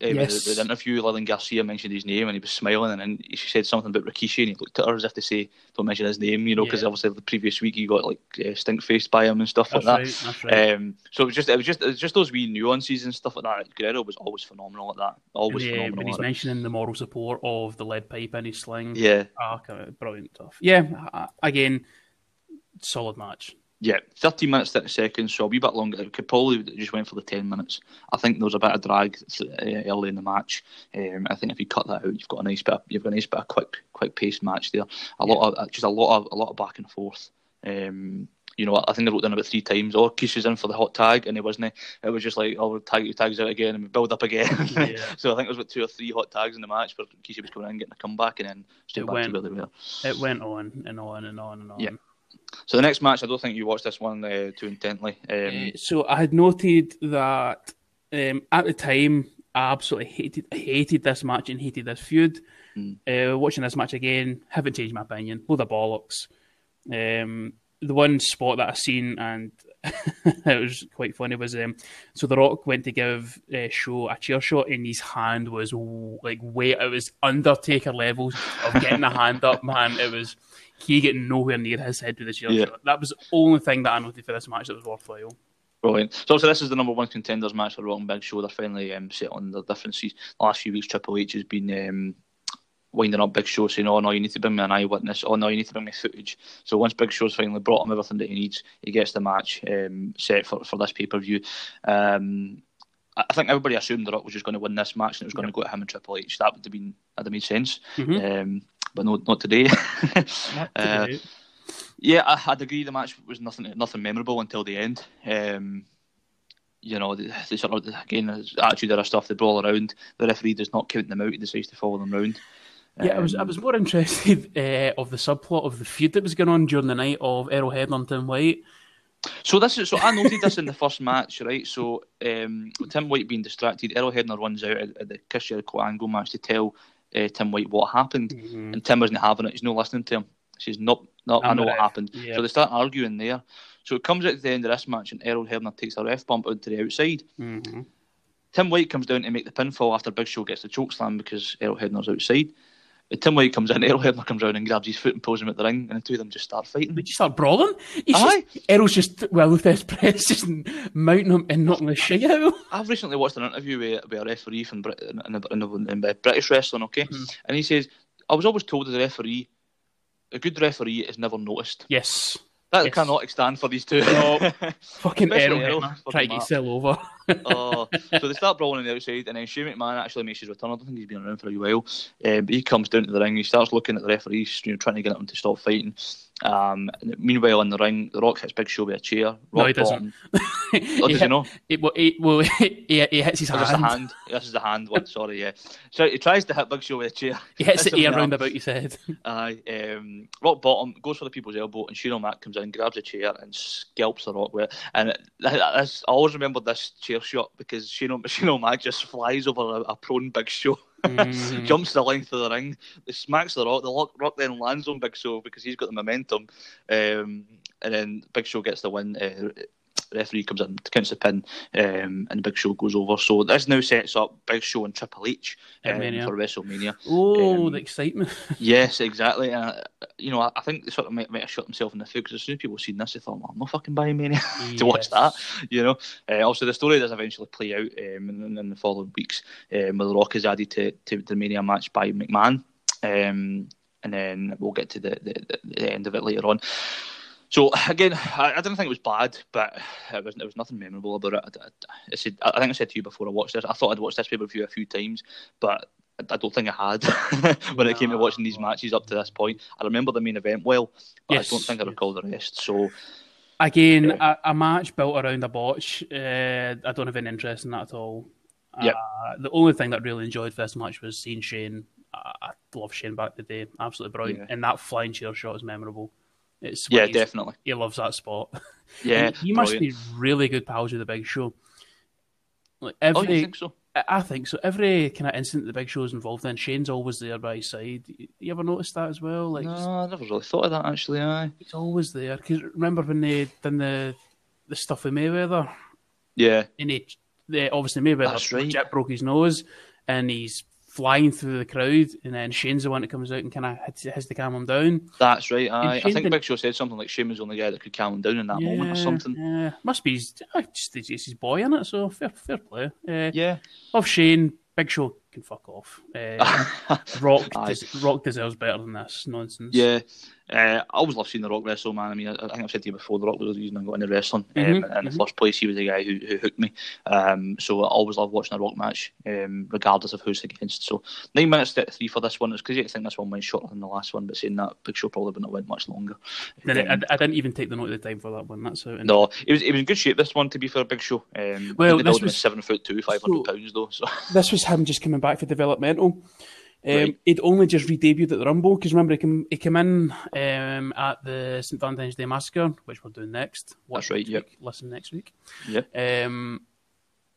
uh, yes. the, the, interview, Lillian Garcia mentioned his name and he was smiling, and then she said something about Rikishi, and he looked at her as if to say, "Don't mention his name," you know, because yeah. obviously the previous week he got like uh, stink faced by him and stuff that's like right, that. That's right. Um, so it was just, it was just, it was just those wee nuances and stuff like that. Guerrero was always phenomenal at that. Always yeah, phenomenal. When he's mentioning the moral support of the lead pipe in his sling, yeah, oh, brilliant stuff. Yeah, again, solid match. Yeah, 13 minutes, 30 seconds, so a wee bit longer. It could probably just went for the 10 minutes. I think there was a bit of drag uh, early in the match. Um, I think if you cut that out, you've got a nice bit. Of, you've got a nice bit of quick, quick paced match there. A yeah. lot of just a lot of a lot of back and forth. Um, you know, I think they wrote down about three times. Oh, Kishi's in for the hot tag, and it wasn't. It was just like, oh, tag tags out again, and we build up again. [LAUGHS] Yeah. so I think it was about two or three hot tags in the match where Kishi was coming in, getting a comeback, and then it back went, to where they were. It went on and on and on and on. Yeah. So the next match, I don't think you watched this one uh, too intently. Um, uh, so I had noted that um, at the time, I absolutely hated hated this match and hated this feud. Mm. Uh, watching this match again, haven't changed my opinion. Load of bollocks. Um, the one spot that I seen and [LAUGHS] it was quite funny was um, so the Rock went to give uh, Show a chair shot and his hand was like way it was Undertaker levels of getting the hand up, man. It was he getting nowhere near his head with the chair yeah. shot. That was the only thing that I noted for this match that was worthwhile. Brilliant. So, so this is the number one contenders match for Rock and Big Show. They're finally um, on the differences. The last few weeks, Triple H has been um, winding up Big Show, saying, "Oh no, you need to bring me an eyewitness. Oh no, you need to bring me footage." So once Big Show's finally brought him everything that he needs, he gets the match um, set for for this pay per view. Um, I think everybody assumed The Rock was just going to win this match and it was going yep. to go to him and Triple H. That would have been that made sense. Mm-hmm. Um, but no, not today. [LAUGHS] not uh, today. Yeah, I, would agree. The match was nothing nothing memorable until the end. Um, you know, the, the sort of again attitude there of stuff. They brawl around. The referee does not count them out. He decides to follow them round. Yeah, I was I was more interested uh, [LAUGHS] of the subplot of the feud that was going on during the night of Earl Hebner and Tim White. So this is so I noted this in the first match, right? So um, Tim White being distracted, Earl Hebner runs out at, at the Chris Jericho angle match to tell uh, Tim White what happened, mm-hmm. and Tim wasn't having it. He's not listening to him. He says, "Nope, no, I know what happened." Yep. So they start arguing there. So it comes out at the end of this match, and Earl Hebner takes a ref bump out to the outside. Mm-hmm. Tim White comes down to make the pinfall after Big Show gets the choke slam because Earl Hebner's outside. Tim White comes in, Earl Hebner comes around and grabs his foot and pulls him at the ring, and the two of them just start fighting. They just start brawling. He's Aye. just, Earl's just, well, with his press, [LAUGHS] just mounting him and knocking the shit out of him. I've recently watched an interview with, with a referee from Brit- in, in, in, in British wrestling, okay? Hmm. And he says, I was always told as a referee, a good referee is never noticed. Yes. That Yes. cannot stand for these two. No. [LAUGHS] Fucking Especially Earl Earl, Hebner fucking trying to get Matt. himself over. [LAUGHS] oh, so they start brawling on the outside, and then Shane McMahon actually makes his return. I don't think he's been around for a while, uh, but he comes down to the ring. He starts looking at the referees, you know, trying to get him to stop fighting. Um, meanwhile, in the ring, The Rock hits Big Show with a chair. Rock No, he doesn't. bottom. [LAUGHS] Oh, does he know? It, well, it, well, [LAUGHS] he, he hits his Oh, is the hand. hand. This is the hand one. Sorry, yeah. So he tries to hit Big Show with a chair. [LAUGHS] He hits the him air in the round arm. about his head. Aye, um, rock bottom goes for the people's elbow, and Shane O'Mac comes in, grabs a chair, and scalps the rock with it. And it- this, I always remember this chair shot because O- Shane O'Mac just flies over a, a prone Big Show, Mhm. [LAUGHS] jumps the length of the ring, smacks the rock. The rock, rock then lands on Big Show because he's got the momentum, um, and then Big Show gets the win. Uh, referee comes in, counts the pin, um, and the Big Show goes over. So this now sets up Big Show and Triple H um, for WrestleMania. Oh, Um, the excitement. [LAUGHS] Yes, exactly. And, you know, I, I think they sort of might, might have shot themselves in the foot because as soon as people seen this, they thought, well, I'm not fucking buying Mania [LAUGHS] to watch that. You know, uh, also the story does eventually play out um, in, in the following weeks. Um, where the Rock is added to, to the Mania match by McMahon, um, and then we'll get to the, the, the end of it later on. So again, I, I didn't think it was bad, but it was, there was nothing memorable about it. I, I, I said, I think I said to you before I watched this, I thought I'd watched this pay per view a few times, but I- I don't think I had [LAUGHS] when it came to watching these matches up to this point. I remember the main event well, but Yes, I don't think I recall the rest. So Again, Yeah. a, a match built around a botch. Uh, I don't have any interest in that at all. Yep. Uh, the only thing that I really enjoyed this match was seeing Shane. I, I love Shane back in the day. Absolutely brilliant. Yeah. And that flying chair shot is memorable. It's yeah, definitely. He loves that spot. [LAUGHS] Yeah, he must be really good pals with the Big Show. Like Oh, you think so? I think so. Every kind of incident the Big Show's involved in, Shane's always there by his side. You ever noticed that as well? Like No, I never really thought of that actually. Aye. he's always there. Because remember when they done the the stuff with Mayweather, Yeah, and he, they, obviously Mayweather That's right. broke his nose, and he's flying through the crowd, and then Shane's the one that comes out and kind of has the calm him down. that's right. Aye. I think Big Show said something like Shane was the only guy that could calm him down in that moment or something. Yeah, must be his, uh, just it's his boy in it. So fair, fair play. Uh, Yeah. Love Shane. Big Show can fuck off. [LAUGHS] Uh, Rock, des- Rock deserves better than this nonsense. Yeah. Uh, I always love seeing The Rock wrestle, man. I mean, I, I think I've said to you before, The Rock was the reason I got into wrestling. Um, Mhm, in the mhm. first place, he was the guy who, who hooked me. Um, so I always love watching a Rock match, um, regardless of who's against. So nine minutes to three for this one. It's crazy to think this one went shorter than the last one, but saying that, Big Show probably wouldn't have went much longer. Then I, Um, I, I didn't even take the note of the time for that one. That's out. no, it was it was in good shape. This one to be for a big show. Um, Well, the this was- seven foot two, five hundred pounds though. So This was him just coming back for developmental. Um, Right. He'd only just re-debuted at the Rumble because remember he came, he came in um, at the St Valentine's Day Massacre, which we're doing next. Watch That's right, yep. week, Listen next week. Yep. Um,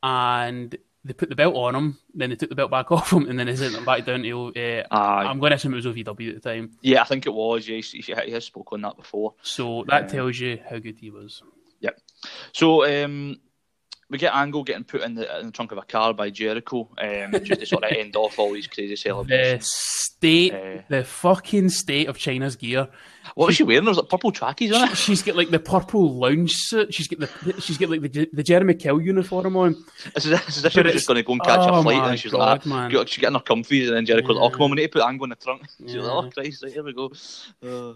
and they put the belt on him, then they took the belt back [LAUGHS] off him, and then they sent him back down to. Uh, Aye. I'm going to assume it was OVW at the time. yeah, I think it was. Yeah, he, has spoken on that before. So that Yeah. tells you how good he was. Yeah. So um, we get Angle getting put in the, in the trunk of a car by Jericho, um, just to sort of end off all these crazy celebrations. The state, Uh, the fucking state of Chyna's gear. what was she wearing? There was like purple trackies on it. She's got like the purple lounge suit. She's got the she's got like the the Jeremy Kyle uniform on. This is, this is if she was just going to go and catch oh a flight, and she's God, like, man. ah, she's getting her comfies, and then Jericho's like, oh, come on, we need to put Angle in the trunk. [LAUGHS] She's Yeah. like, oh, Christ, right, here we go. Uh,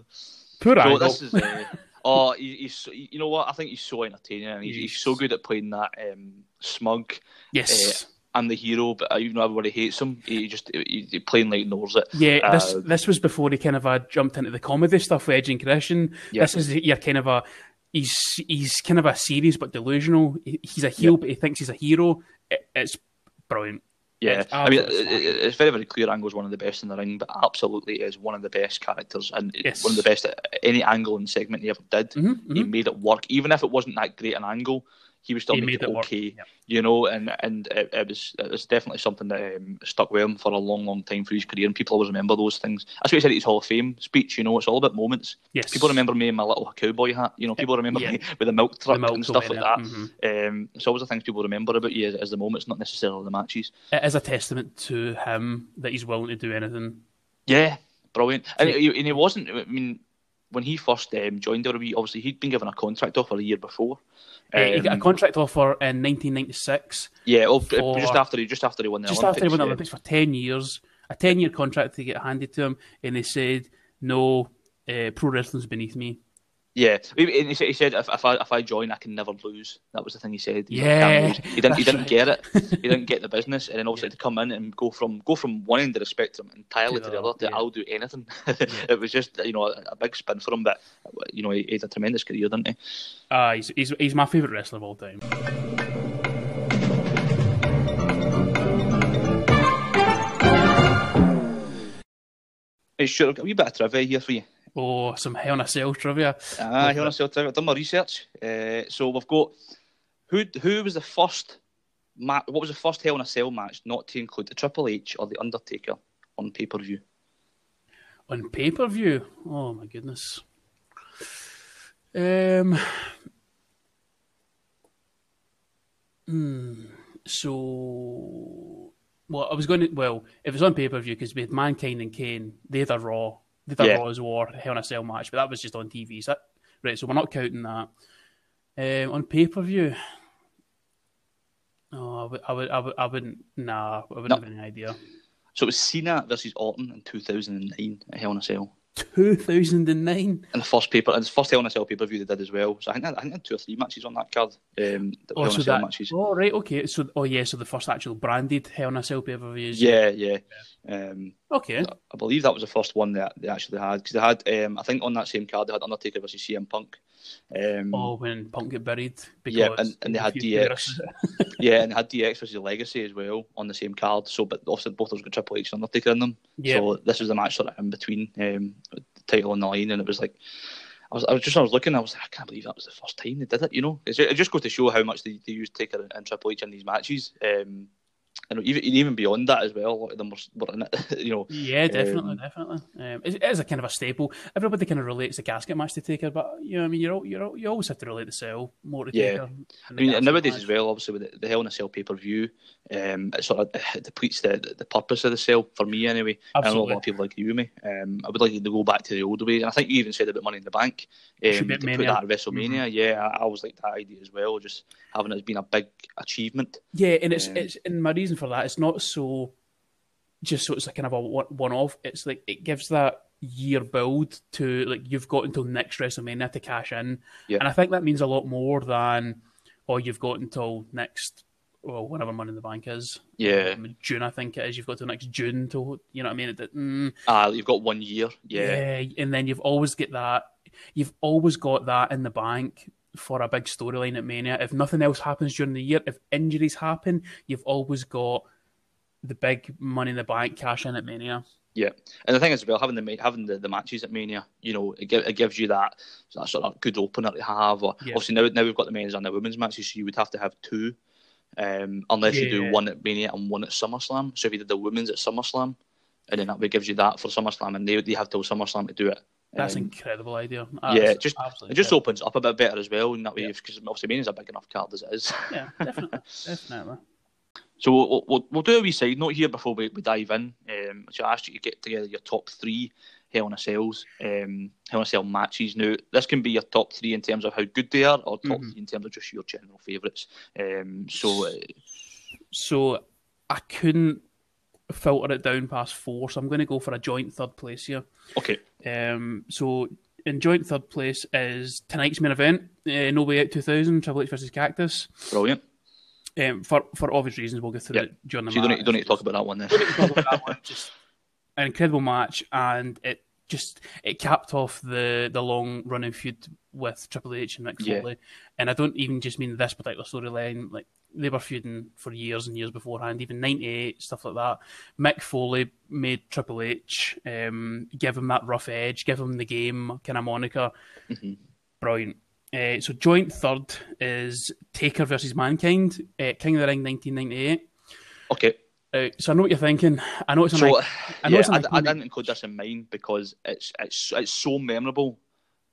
Poor so Angle. this is, uh, oh, he, he's you know what? I think he's so entertaining, and he's, he's so good at playing that um, smug. yes. I'm the hero, but even though everybody hates him, he just he, he plain like knows it. yeah, this uh, this was before he kind of uh, jumped into the comedy stuff with Edge and Christian. Yeah. This is your kind of a he's he's kind of a serious but delusional. He's a heel, but he thinks he's a hero. It, it's brilliant. Yeah, I mean, it, it's very, very clear Angle's one of the best in the ring, but absolutely is one of the best characters and Yes. one of the best at any angle and segment he ever did. Mhm, He made it work, even if it wasn't that great an angle. He was still he making it okay, yep. you know, and and it, it, was it was definitely something that um, stuck with him for a long, long time for his career, and people always remember those things. That's what he said at his Hall of Fame speech. You know, it's all about moments. Yes, people remember me in my little cowboy hat. You know, people remember yeah. me [LAUGHS] with the milk truck milk and stuff like that. Mm-hmm. Um, it's always the things people remember about you as, as the moments, not necessarily the matches. It is a testament to him that he's willing to do anything. Yeah, brilliant. And, and he wasn't. I mean when he first um, joined WWE, obviously he'd been given a contract offer a year before. Um, he got a um, contract offer in 1996. Yeah, oh, for, just after he just after he won the just Olympics. after he won the Olympics for ten years, a ten year contract to get handed to him, and they said, "No, uh, pro wrestling's beneath me. Yeah, he said if, if I if I join, I can never lose. That was the thing he said. He yeah, he didn't. He didn't right. get it. [LAUGHS] He didn't get the business, and then obviously yeah. to come in and go from go from one end of the spectrum entirely to, to the other. To yeah. I'll do anything. Yeah. [LAUGHS] it was just you know a, a, big spin for him, but you know he, he had a tremendous career, didn't he? Uh, he's he's, he's my favourite wrestler of all time. Hey, sure, a wee bit of trivia here for you. Oh, some Hell in a Cell trivia. Ah, Hell in a Cell trivia. I've done my research. Uh, so we've got who who was the first ma- what was the first Hell in a Cell match not to include the Triple H or the Undertaker on pay per view? On pay per view? Oh my goodness. Um. Hmm. So, well, I was going to. Well, if it's on pay per view, because we had Mankind and Kane, they had a Raw they did yeah. Raw's War, Hell in a Cell match, but that was just on TV. So right, so we're not counting that. Um, on pay per view, oh, I would, I would, I would, I wouldn't. Nah, I wouldn't no. have any idea. So it was Cena versus Orton in 2009 at Hell in a Cell. 2009. And the first paper, and the first Hell in a Cell pay per view they did as well. So I think I, think I had two or three matches on that card. Um, oh, so that, matches. Oh right, okay. So oh yeah, so the first actual branded Hell in a Cell pay per views. Yeah, yeah. Um, okay. I, I, believe that was the first one that they actually had because they had. Um, I think on that same card they had Undertaker versus CM Punk. Um, oh, when Punk got buried. Yeah, and, and they had DX. [LAUGHS] yeah, and they had DX versus Legacy as well on the same card. So, but also both of those got Triple H and Undertaker in them. Yeah. So this was the match sort of in between um, the title on the line, and it was like. I was, I was just I was looking. I was like, I can't believe that was the first time they did it. You know, it just goes to show how much they, they use Taker and Triple H in these matches. Um, and even even beyond that as well, a lot of them were, were in it. [LAUGHS] you know. Yeah, definitely, um, definitely. Um, it is a kind of a staple. Everybody kind of relates the casket match to Taker, but you know, I mean, you're you're you always have to relate the cell more to yeah. Taker. I mean, nowadays match. as well, obviously with the, the Hell in a Cell pay per view, um, it sort of it depletes the, the purpose of the cell for me anyway. Absolutely. I know a lot of people agree with me. Um, I would like to go back to the old way, and I think you even said about Money in the Bank. Um, to put that at WrestleMania, mm-hmm. yeah, I, I always like that idea as well. Just having it as being a big achievement. Yeah, and it's um, it's and my reason for that it's not so just so it's like kind of a one off. It's like it gives that year build to like you've got until next WrestleMania to cash in, yeah. and I think that means a lot more than oh you've got until next well, whenever Money in the Bank is. Yeah. June, I think it is. You've got till next June to, you know what I mean? It, mm, ah, you've got one year. Yeah. Yeah, and then you've always get that. You've always got that in the bank for a big storyline at Mania. If nothing else happens during the year, if injuries happen, you've always got the big Money in the Bank cash in at Mania. Yeah, and the thing is, well, having the having the, the matches at Mania, you know, it, it gives you that, that sort of good opener to have. Or yeah. obviously now now we've got the men's and the women's matches, so you would have to have two, um, unless yeah. you do one at Mania and one at SummerSlam. So if you did the women's at SummerSlam, and then that would gives you that for SummerSlam, and they they have till SummerSlam to do it. That's um, incredible idea. That's yeah, just it just opens up a bit better as well, and that way because yeah. obviously Mania's a big enough card as it is. [LAUGHS] Yeah, definitely, definitely. So we'll, we'll, we'll, do a wee side note here before we, we dive in. Um, so I asked you to get together your top three Hell in a Cells, um, Hell in a Cell matches. Now, this can be your top three in terms of how good they are, or top mm-hmm. three in terms of just your general favourites. Um, so, uh, so I couldn't filter it down past four, so I'm going to go for a joint third place here. Okay. Um, so in joint third place is tonight's main event, uh, No Way Out 2000, Triple H versus Cactus. Brilliant. Um, for for obvious reasons, we'll get through yep. it during the so match. You don't, don't need to talk about that one then. that one. Just an incredible match, and it just it capped off the the long running feud with Triple H and Mick Foley. Yeah. And I don't even just mean this particular storyline. Like they were feuding for years and years beforehand, even '98 stuff like that. Mick Foley made Triple H um, give him that rough edge, give him the game kind of moniker. Mm-hmm. Brilliant. Uh, so joint third is Taker versus Mankind, uh, King of the Ring, nineteen ninety eight. Okay. Uh, so I know what you're thinking. I know it's. So, an, I know yeah, it's an I, I didn't include this in mine because it's it's it's so memorable,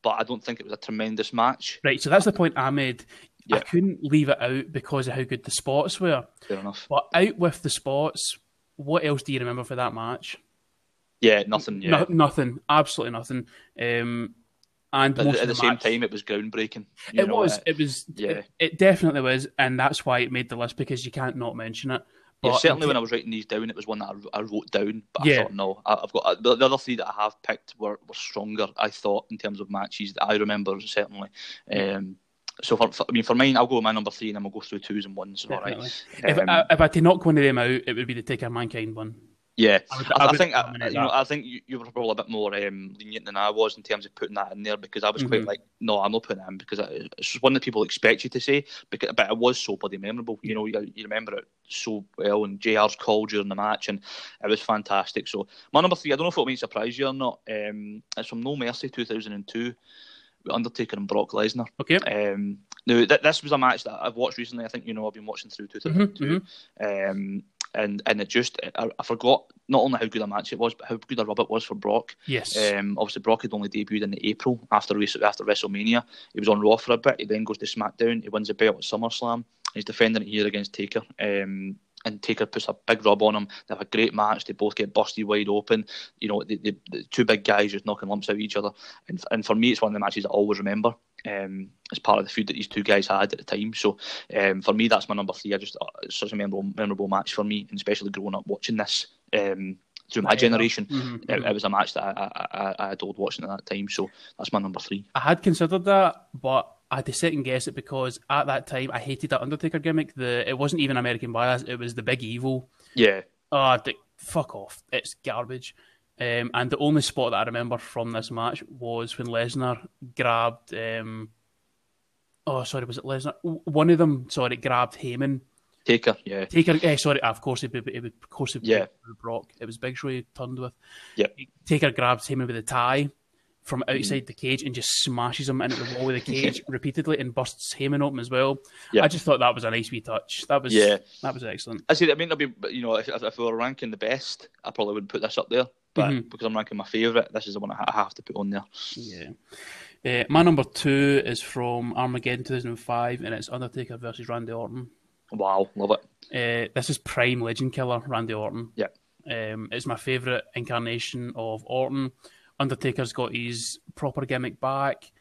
but I don't think it was a tremendous match. Right, so that's the point I made. I couldn't leave it out because of how good the spots were. Fair enough. But out with the spots, what else do you remember for that match? Yeah, nothing. Yeah. No, nothing, absolutely nothing. Um, and But at the, the same match- time, it was groundbreaking. it know, was, uh, it was, yeah. it, it definitely was, and that's why it made the list because you can't not mention it. yeah, But certainly when I was writing these down, it was one that I, I wrote down. But Yeah. I thought, no, I, I've got uh, the, the other three that I have picked were, were stronger. I thought in terms of matches that I remember certainly. Um, so for, for I mean, for mine, I'll go with my number three, and then we'll go through twos and ones. All right. If, Um, I, if I had to knock one of them out, it would be the Taker Mankind one. Yeah, I would- I, I would think I, you know. I think you, you were probably a bit more um, lenient than I was in terms of putting that in there because I was quite Mhm. like, no, I'm not putting it in because it's just one that people expect you to say, because, but it was so bloody memorable. You know, you, you remember it so well, and JR's call during the match, and it was fantastic. So my number three, I don't know if it may surprise you or not. Um, it's from No Mercy 2002 with Undertaker and Brock Lesnar. Okay. Um, now, th- this was a match that I've watched recently. I think you know I've been watching through 2002, Mm-hmm, um, and and it just I, I forgot not only how good a match it was, but how good a rub it was for Brock. Yes. Um, obviously, Brock had only debuted in April after after WrestleMania. He was on Raw for a bit. He then goes to SmackDown. He wins the belt at SummerSlam. He's defending it here against Taker. Um, and Taker puts a big rub on him. They have a great match. They both get busted wide open. You know, the, the, the two big guys just knocking lumps out of each other. And, and for me, it's one of the matches I always remember. Um, as part of the feud that these two guys had at the time. So um, for me, that's my number three. I just uh, it's such a memorable, memorable match for me, and especially growing up watching this um, through my generation. Mhm, It, mhm. it was a match that I, I, I, I adored watching at that time. So that's my number three. I had considered that, but I had to second guess it because at that time I hated that Undertaker gimmick. The it wasn't even American Badass; it was the Big Evil. Yeah, Oh, fuck off! It's garbage. Um, and the only spot that I remember from this match was when Lesnar grabbed. Um, oh, sorry, was it Lesnar? One of them, sorry, grabbed Heyman. Taker. Yeah, Taker, eh, sorry, of course it would, it would, of course it would Yeah. be Brock. It was Big Show he turned with. Yep. Taker grabs Heyman with a tie from outside the cage and just smashes him into the wall with the [LAUGHS] cage repeatedly and busts Heyman open as well. Yeah. I just thought that was a nice wee touch. That was Yeah. that was excellent. I see. I mean, it'll be you know if, if we were ranking the best, I probably wouldn't put this up there. But Mhm. because I'm ranking my favourite, this is the one I I have to put on there. Yeah. Uh, my number two is from Armageddon 2005 and it's Undertaker versus Randy Orton. Wow, love it. Uh, this is prime legend killer Randy Orton. Yeah. Um, it's my favourite incarnation of Orton. Undertaker's got his proper gimmick back.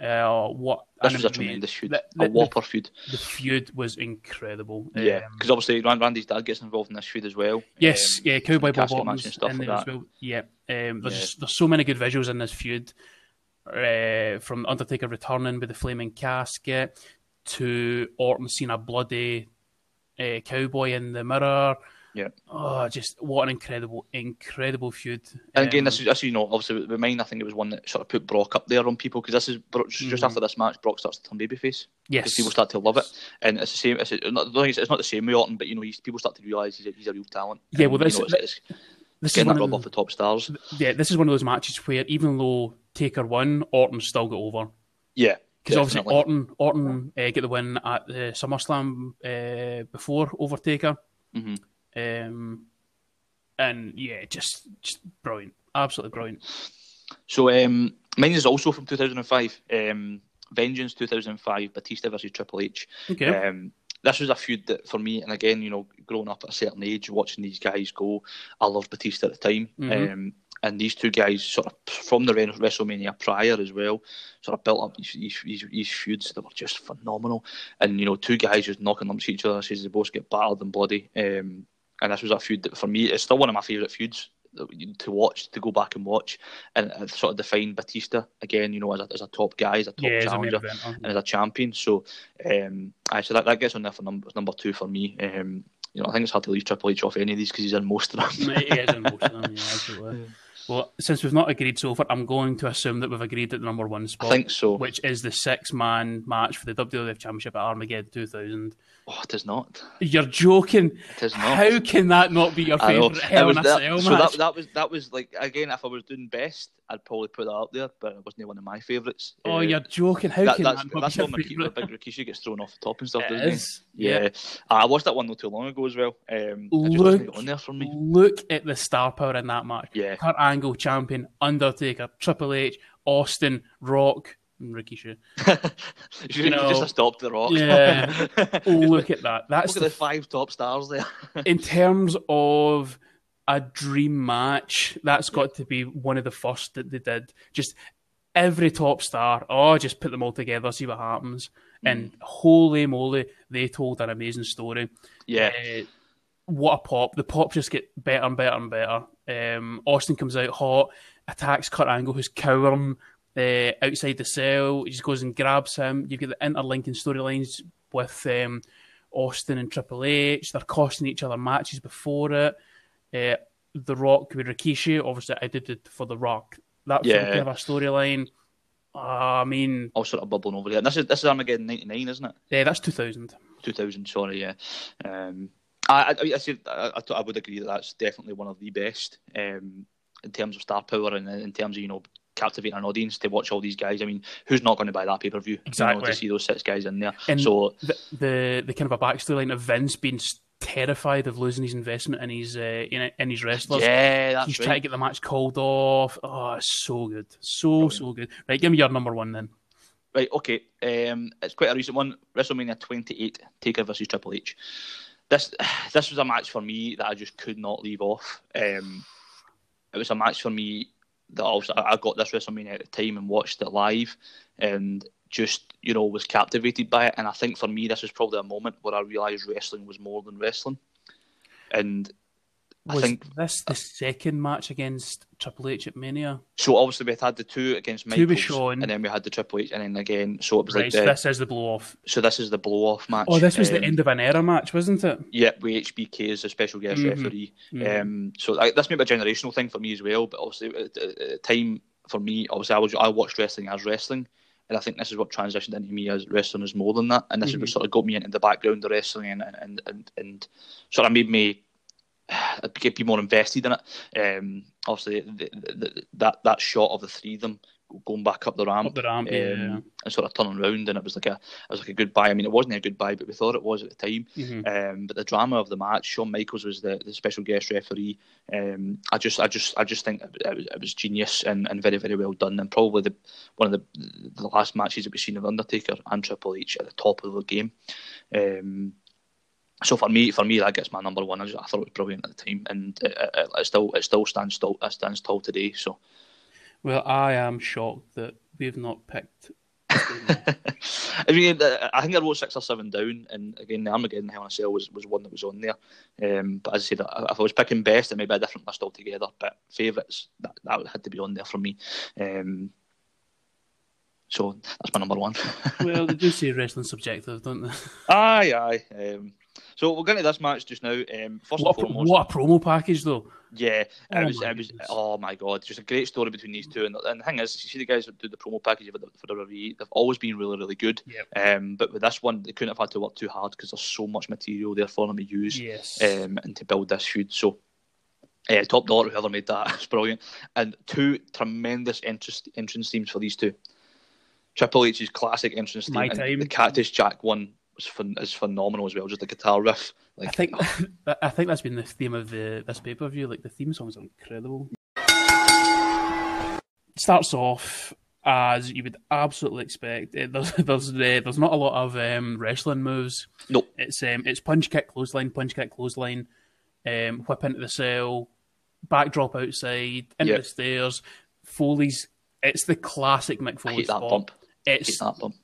Uh, what This was a tremendous feud, the- a the- whopper feud. The feud was incredible. Yeah, Um, because obviously Randy's dad gets involved in this feud as well. yes, Um, yeah, Cowboy Bob casket match Orton's and stuff in like there as that. well. Yeah, um, there's Yeah. just- there's so many good visuals in this feud. Uh, from Undertaker returning with the flaming casket to Orton seeing a bloody uh, cowboy in the mirror. Yeah. Oh, just what an incredible, incredible feud. And again, Um, this is, this you know, obviously with mine, I think it was one that sort of put Brock up there on people because this is just Mhm. after this match, Brock starts to turn babyface. yes, people start to love it, and it's the same. It's, not, the is, it's not the same with Orton, but you know, he's, people start to realise he's a, he's a real talent. Yeah, well, this- you know, it's, it's this is getting one that rub off the, top stars. yeah, this is one of those matches where even though Taker won, Orton still got over. Yeah, Because obviously. Orton Orton uh, get the win at the SummerSlam uh, before Overtaker, Mhm. Um, and yeah, just just brilliant, absolutely brilliant. So um, mine is also from 2005. Um, Vengeance 2005, Batista versus Triple H. Okay, Um, this was a feud that for me, and again, you know, growing up at a certain age, watching these guys go, I loved Batista at the time. Mhm. Um, and these two guys, sort of from the Re- WrestleMania prior as well, sort of built up these, these, these, these feuds that were just phenomenal. And, you know, two guys just knocking lumps each other, says they both get battered and bloody. Um, and this was a feud that for me, it's still one of my favourite feuds to watch, to go back and watch. And it sort of defined Batista again, you know, as a, as a top guy, as a top yeah, as a challenger and as a champion. So, um, aye, so that, that gets on there for number number two for me. Um, you know, I think it's hard to leave Triple H off any of these because he's in most of them. he is in most of them, [LAUGHS] yeah, absolutely. Well, since we've not agreed so far, I'm going to assume that we've agreed at the number one spot. I think so. which is the six-man match for the WWF Championship at Armageddon 2000. Oh, it is not. You're joking? It is not. How can that not be your favourite Hell in a that, Cell so match? that, that was that was like again. If I was doing best, I'd probably put that up there, but it wasn't one of my favourites. Oh, uh, you're joking! How that, can that's, that that's when Rikishi, Big Rikishi gets thrown off the top and stuff, it doesn't is. he? Yeah. I watched that one not too long ago as well. Um, Look, on there for me. look at the star power in that match. Yeah. Kurt Angle champion, Undertaker, Triple H, Austin, Rock, and Rikishi. [LAUGHS] you should know, just stopped the rock. Yeah. [LAUGHS] look at that. That's Look at the five top stars there. [LAUGHS] in terms of a dream match, that's got to be one of the first that they did. Just every top star, oh, just put them all together, see what happens. And holy moly, they told an amazing story. yeah. Uh, what a pop. The pop just get better and better and better. Um, Austin comes out hot, attacks Kurt Angle, who's cowering uh, outside the cell. He just goes and grabs him. You get the interlinking storylines with um, Austin and Triple H. They're costing each other matches before it. Uh, the Rock with Rikishi, obviously, I did it for The Rock. That Yeah. kind of a storyline. Uh, I mean, All sort of bubbling over here. And this is this is Armageddon '99, isn't it? yeah, that's 2000. 2000. Sorry, yeah. Um, I, I, I, said, I, I, I would agree that that's definitely one of the best um, in terms of star power and in terms of you know captivating an audience to watch all these guys. I mean, who's not going to buy that pay per view? Exactly. to see those six guys in there. And so the, the the kind of a backstory line of Vince being terrified of losing his investment in his uh, in, in his wrestlers. yeah, that's He's right. trying to get the match called off. Oh, so good, so so good. Right, give me your number one then. Right, okay. Um, it's quite a recent one. WrestleMania 28, Taker versus Triple H. This [SIGHS] this was a match for me that I just could not leave off. Um, it was a match for me that I got this WrestleMania at the time and watched it live, and just you know was captivated by it. And I think for me, this was probably a moment where I realised wrestling was more than wrestling. And I Was think this the second match against Triple H at Mania? so. Obviously, we had the two against Two Michaels, with Shawn. and then we had the Triple H, and then again. So it was Right, like so this is the blow off. so this is the blow off match. Oh, this was the Um, end of an era match, wasn't it? Yeah, with HBK as a special guest Mhm. referee. Mhm. Um, so I, this may be a generational thing for me as well, but obviously at, the time for me, obviously I was I watched wrestling as wrestling, and I think this is what transitioned into me as wrestling is more than that, and this is what sort of got me into the background of wrestling and and and, and sort of made me [SIGHS] uh, be more invested in it. Um, obviously the, the, that that shot of the three of them going back up the ramp Up the ramp, yeah. um, and sort of turning around, and it was like a it was like a goodbye. I mean, it wasn't a goodbye, but we thought it was at the time. Mhm. Um, but the drama of the match, Shawn Michaels was the, the special guest referee. Um, I just, I just, I just think it, it, was, it was genius and, and very, very well done, and probably the one of the the last matches that we've seen of Undertaker and Triple H at the top of the game. So for me, for me, that gets my number one. I, just, I thought it was brilliant at the time, and it, it, it still, it still stands tall, it stands tall today. So. Well, I am shocked that we've not picked. [LAUGHS] I mean, uh, I think I wrote six or seven down, and again, the Armageddon Hell in a Cell was, was one that was on there. Um, but as I said, if I was picking best, it may be a different list altogether. But favourites, that, that had to be on there for me. Um, so that's my number one. [LAUGHS] well, they do say wrestling subjective, don't they? aye, aye. Um, so we'll get into this match just now. Um, first What and foremost, what a promo package, though. yeah, it Oh was, my it was, goodness. oh my god, just a great story between these two. And, and the thing is, you see the guys that do the promo package for the, for the WWE, they've always been really, really good. Yep. Um, but with this one, they couldn't have had to work too hard because there's so much material there for them to use Yes. um, and to build this feud. So, uh, top dollar, whoever made that, [LAUGHS] it's brilliant. And two tremendous entrance, entrance themes for these two. Triple H's classic entrance theme, My and time. the Cactus Jack one was is phenomenal as well. Just the guitar riff, like I think [LAUGHS] I think that's been the theme of the this pay per view. Like the theme songs are incredible. Starts off as you would absolutely expect. Uh, There's [LAUGHS] there's uh, there's not a lot of um, wrestling moves. Nope. It's um it's punch kick clothesline punch kick clothesline, um whip into the cell, backdrop outside into Yep. the stairs. Foley's. It's the classic Mick I Foley hate that spot. bump. I hate It's that bump.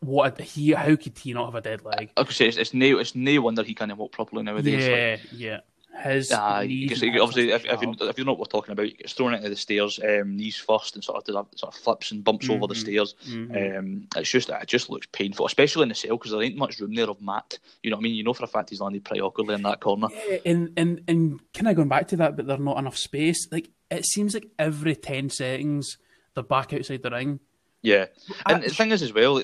What he. How could he not have a dead leg? I say, it's, it's no, it's no wonder he can't walk properly nowadays. Like, Yeah, yeah. His Uh, knees because and obviously, if, if, you, if you know what we're talking about, he gets thrown into the stairs, um, knees first, and sort of, does a- sort of flips and bumps over the Mhm. stairs. Mhm. Um, it's just it just looks painful, especially in the cell because there ain't much room there of mat. You know what I mean? You know for a fact he's landed pretty awkwardly in that corner. Yeah, and and and kind of going back to that, but there's not enough space. Like it seems like every ten seconds they're back outside the ring. Yeah, and the thing is as well,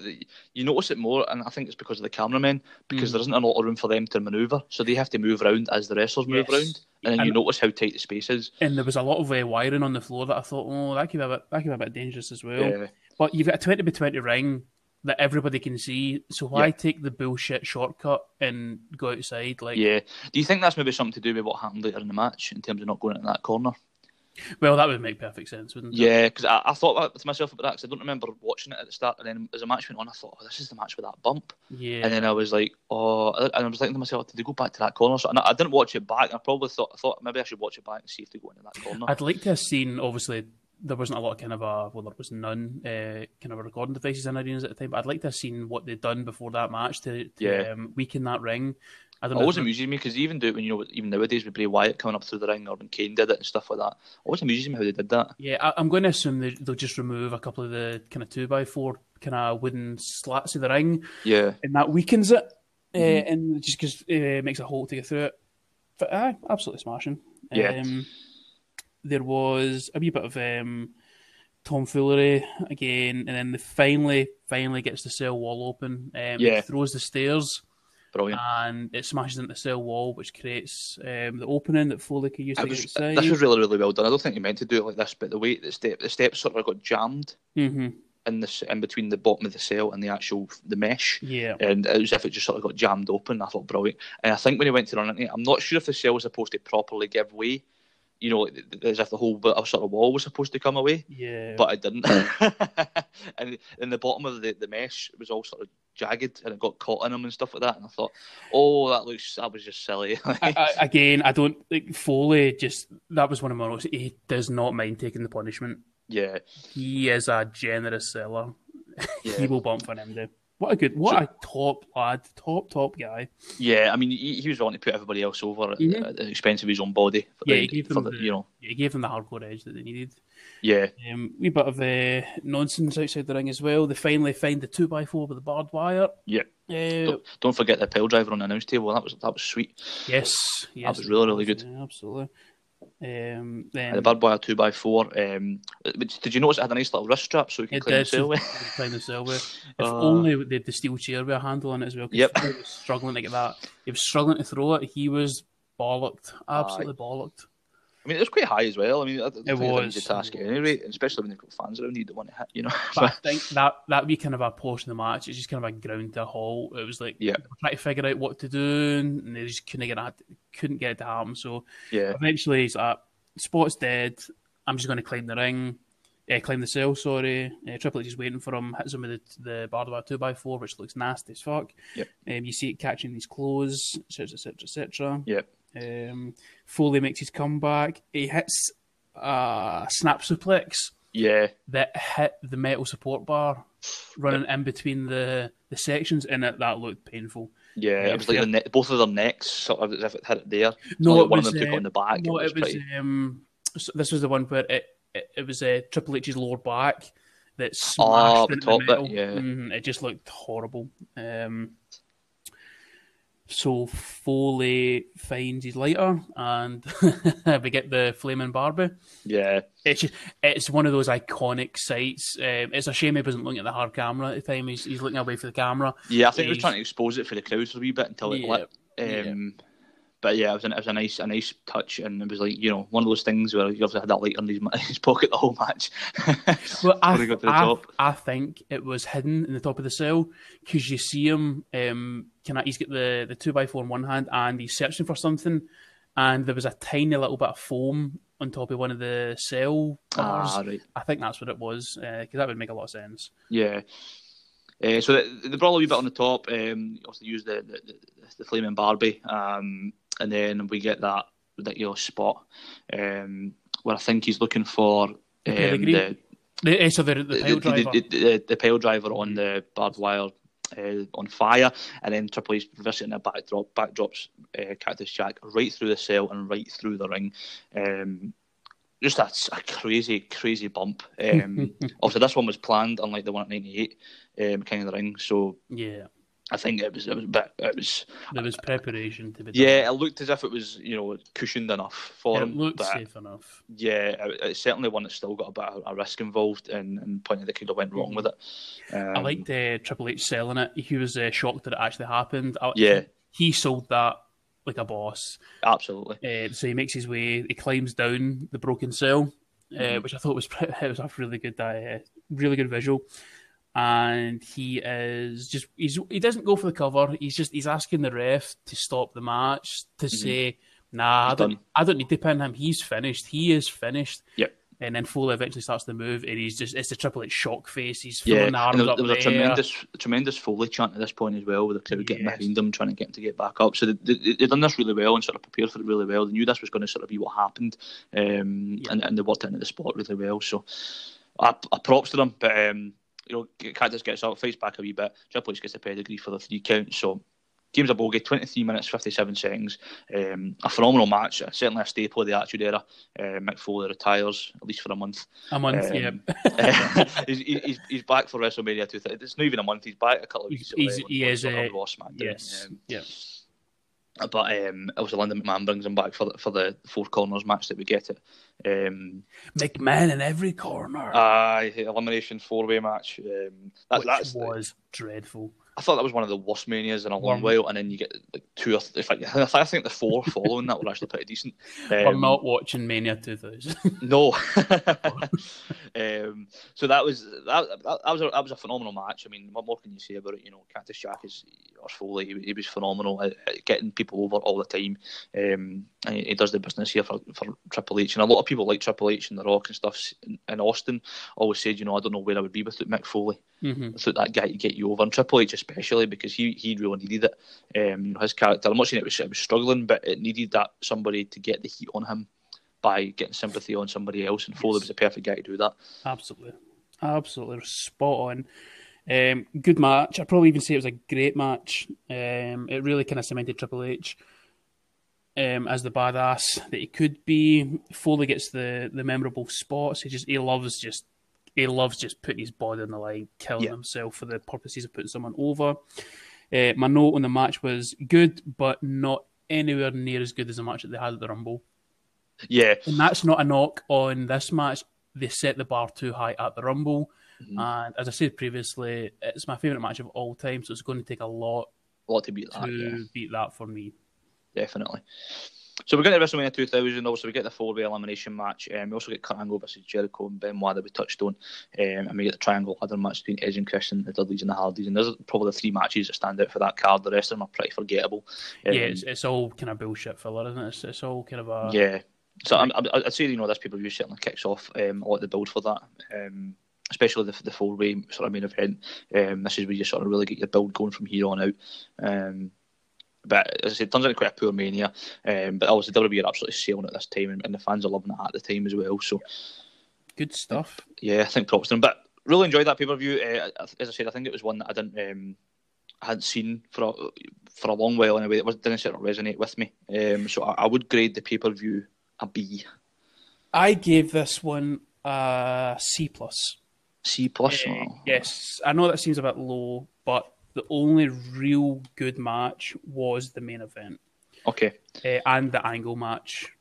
you notice it more, and I think it's because of the cameramen, because mm. there isn't a lot of room for them to manoeuvre, so they have to move around as the wrestlers yes. move around, and then and, you notice how tight the space is. And there was a lot of uh, wiring on the floor that I thought, oh, that could be a bit, that could be a bit dangerous as well. Yeah. But you've got a twenty by twenty ring that everybody can see, so why yeah. take the bullshit shortcut and go outside? Like, yeah, do you think that's maybe something to do with what happened later in the match in terms of not going into that corner? Well, that would make perfect sense, wouldn't it? Yeah, because I, I, thought that to myself about that because I don't remember watching it at the start, and then as the match went on, I thought, oh, this is the match with that bump. Yeah. And then I was like, oh, and I was thinking to myself, did they go back to that corner? So I, I didn't watch it back. I probably thought, I thought maybe I should watch it back and see if they go into that corner. I'd like to have seen, obviously, there wasn't a lot of kind of a well, there was none uh, kind of recording devices in arenas at the time. But I'd like to have seen what they'd done before that match to, to yeah. um, weaken that ring. I don't It always amuses me because even do it when you know even nowadays with Bray Wyatt coming up through the ring or when Kane did it and stuff like that. Always amuses me how they did that. Yeah, I, am going to assume they, will just remove a couple of the kind of two by four kind of wooden slats of the ring. Yeah, and that weakens it, uh, mm-hmm. uh, and just because it uh, makes a hole to get through it. But uh, absolutely smashing. Yeah. Um, there was a wee bit of um, tomfoolery again, and then they finally, finally gets the cell wall open. Um, yeah. throws the stairs Brilliant. And it smashes into the cell wall, which creates um, the opening that Foley could use to was, get This was really, really well done. I don't think you meant to do it like this, but the way the step, the steps sort of got jammed mm-hmm. in the in between the bottom of the cell and the actual the mesh. Yeah. And it was as if it just sort of got jammed open. I thought brilliant. And I think when he went to run it, I'm not sure if the cell was supposed to properly give way you know, as if the whole bit of sort of wall was supposed to come away. Yeah. But it didn't. [LAUGHS] and in the bottom of the, the mesh it was all sort of jagged and it got caught in them and stuff like that. And I thought, oh, that looks, that was just silly. [LAUGHS] I, I, again, I don't, like, Foley just, that was one of my notes. He does not mind taking the punishment. Yeah. He is a generous seller. [LAUGHS] Yeah. he will bump for him, dude. What a good, what so, a top lad, top top guy. Yeah, I mean, he, he was wanting to put everybody else over mm-hmm. at, the expense of his own body. yeah, the, he gave them the, the, you know, yeah, he gave them the hardcore edge that they needed. Yeah, um, wee bit of uh, nonsense outside the ring as well. They finally find the two by four with the barbed wire. Yeah. Uh, don't, don't, forget the pile driver on the announce table. That was that was sweet. Yes, yes, that was really really good. Yeah, absolutely. Um, then the barbed wire two by four. Um, did you notice it had a nice little wrist strap so you can climb the cell with? Climb the with. [LAUGHS] If uh, only they had the steel chair with a handle on it as well. Yep. He was struggling to get that. He was struggling to throw it. He was bollocked, absolutely uh, bollocked. I mean, it was quite high as well. I mean, it was a task at any rate, especially when they've got fans around you don't want to hit, you know. But I [LAUGHS] think that that be kind of a portion of the match. It's just kind of a ground to a halt. It was like yeah, trying to figure out what to do, and they just couldn't get it, couldn't get it to happen. So yeah, eventually he's like, Spot's dead. I'm just going to climb the ring, uh, climb the cell. Sorry, uh, Triple H is waiting for him. Hits him with the, the barbed wire two x four, which looks nasty as fuck. Yep. Um, you see it catching these clothes, etc., etc., etc. Yep. Um, Foley makes his comeback. He hits a snap suplex. Yeah. That hit the metal support bar running yep. in between the, the sections, and it, that looked painful. Yeah, it was like ne- both of their necks, sort of as if it hit it there. No, one was, of them took uh, on the back. No, it was. It was um, so this was the one where it it, it was uh, Triple H's lower back that ah, smashed oh, into the metal. Bit, yeah. Mm-hmm, it just looked horrible. Um, so Foley finds his lighter, and [LAUGHS] we get the flaming Barbie. Yeah, it's just, it's one of those iconic sights. Um, it's a shame he wasn't looking at the hard camera at the time. He's, he's looking away for the camera. Yeah, I think he's, he was trying to expose it for the crowd for a wee bit until it yeah, lit. Um, yeah but yeah, it was, an, it was a nice a nice touch, and it was like you know one of those things where you obviously had that light on his, [LAUGHS] his pocket the whole match. [LAUGHS] well, I, I, I, think it was hidden in the top of the cell because you see him. Um, can I, he's got the the two by four in one hand, and he's searching for something, and there was a tiny little bit of foam on top of one of the cell bars. Ah, right. I think that's what it was because uh, that would make a lot of sense. Yeah. Uh, so they, they brought a wee bit on the top. Um, also used the, the, the, the flaming Barbie. Um, and then we get that ridiculous spot um, where I think he's looking for um, the, the, eh, so the, the pile driver, the, the, the, pile driver on the barbed wire. Uh, on fire, and then Triple H reversing a backdrop, backdrops uh, Cactus Jack right through the cell and right through the ring. Um, just a, a, crazy, crazy bump. [LAUGHS] Um, obviously, this one was planned, unlike the one at '98, um, King of the Ring. So yeah, I think it was it was a bit it was there was preparation to be done. Yeah, it looked as if it was you know cushioned enough for it him. It looked safe enough. Yeah, it, it's certainly one that's still got a bit of a risk involved, and, and point that could have went wrong with it. Um, I liked uh, Triple H selling it. He was uh, shocked that it actually happened. I, yeah, he sold that like a boss. Absolutely. Uh, so he makes his way. He climbs down the broken cell, uh, mm-hmm. which I thought was [LAUGHS] it was a really good, uh, really good visual and he is just he's he doesn't go for the cover. He's just he's asking the ref to stop the match to mm-hmm. say, "Nah, I don't, I don't need to pin him. He's finished. He is finished." Yep. And then Foley eventually starts the move, and he's just it's a Triple H shock face. He's yeah, the arms there, up there was a tremendous, tremendous Foley chant at this point as well, with the crowd yes. getting behind him, trying to get him to get back up. So they, they, have done this really well and sort of prepared for it really well. They knew this was going to sort of be what happened, um, yeah. and, and they worked into the spot really well. So, I, I props to them, but. Um, you know, Cactus gets up, fights back a wee bit. Triple H gets a pedigree for the three count. So James Abogi, 23 minutes, 57 seconds. Um, a phenomenal match. Certainly a staple of the Attitude Era. Uh, Mick Foley retires, at least for a month. A month, um, yeah. [LAUGHS] [LAUGHS] he's, he's, he's, back for WrestleMania 2. It's not even a month. He's back a couple of weeks. He's, he is. Uh, Raw. Yes. Um, yeah. But um, also Linda McMahon brings him back for the, for the four corners match that we get it. Um, McMahon in every corner. Aye, elimination four way match. Um, that, Which was the, dreadful. I thought that was one of the worst manias in a long mm. while, and then you get like two or th- like, I think the four [LAUGHS] following that were actually pretty decent. Um, We're not watching Mania 2000. no. [LAUGHS] [LAUGHS] um, so that was that, that, was a, that was a phenomenal match. I mean, what more can you say about it? You know, Cactus Jack is or Foley, he, he, was phenomenal at, at, getting people over all the time. Um, he, he, does the business here for, for Triple H, and a lot of people like Triple H and The Rock and stuff in Austin always said, you know, I don't know where I would be without Mick Foley, mm-hmm. without that guy to get you over, and Triple H especially because he he really needed it. Um, you know, his character, I'm not saying it was, it was struggling, but it needed that somebody to get the heat on him by getting sympathy on somebody else, and Foley was the perfect guy to do that. Absolutely, absolutely spot on. Um, good match. I'd probably even say it was a great match. Um, it really kind of cemented Triple H um, as the badass that he could be. Foley gets the the memorable spots. He just he loves just he loves just putting his body on the line, killing yeah. himself for the purposes of putting someone over. Uh, my note on the match was good, but not anywhere near as good as the match that they had at the Rumble. Yeah, and that's not a knock on this match. They set the bar too high at the Rumble, mm-hmm. and as I said previously, it's my favorite match of all time. So it's going to take a lot, a lot to beat that. To yeah. beat that for me definitely. So we're going to WrestleMania 2000. Obviously, we get the four-way elimination match. Um, we also get Kurt Angle versus Jericho and Benoit that we touched on, um, and we get the triangle ladder match between Edge and Christian, the Dudleys and the Hardys. And those are probably the three matches that stand out for that card. The rest of them are pretty forgettable. Um, yeah, it's, it's, all kind of bullshit filler, isn't it? It's, it's all kind of a yeah. So i would say you know this pay-per-view certainly kicks off um, a lot of the build for that. Um, especially the, the four way sort of main event. Um, this is where you sort of really get your build going from here on out. Um, but as I said, it turns out quite a poor mania. Um, but obviously, WWE are absolutely sailing at this time, and, and, the fans are loving it at the time as well. So, good stuff. Yeah, I think props to them. But really enjoyed that pay per view. Uh, as I said, I think it was one that I didn't. Um, I hadn't seen for a, for a long while anyway. It was, didn't sort of resonate with me. Um, so I, I would grade the pay per view a B. I gave this one a C plus. C plus. Uh, yes, I know that seems a bit low, but the only real good match was the main event. Okay. Uh, and the angle match.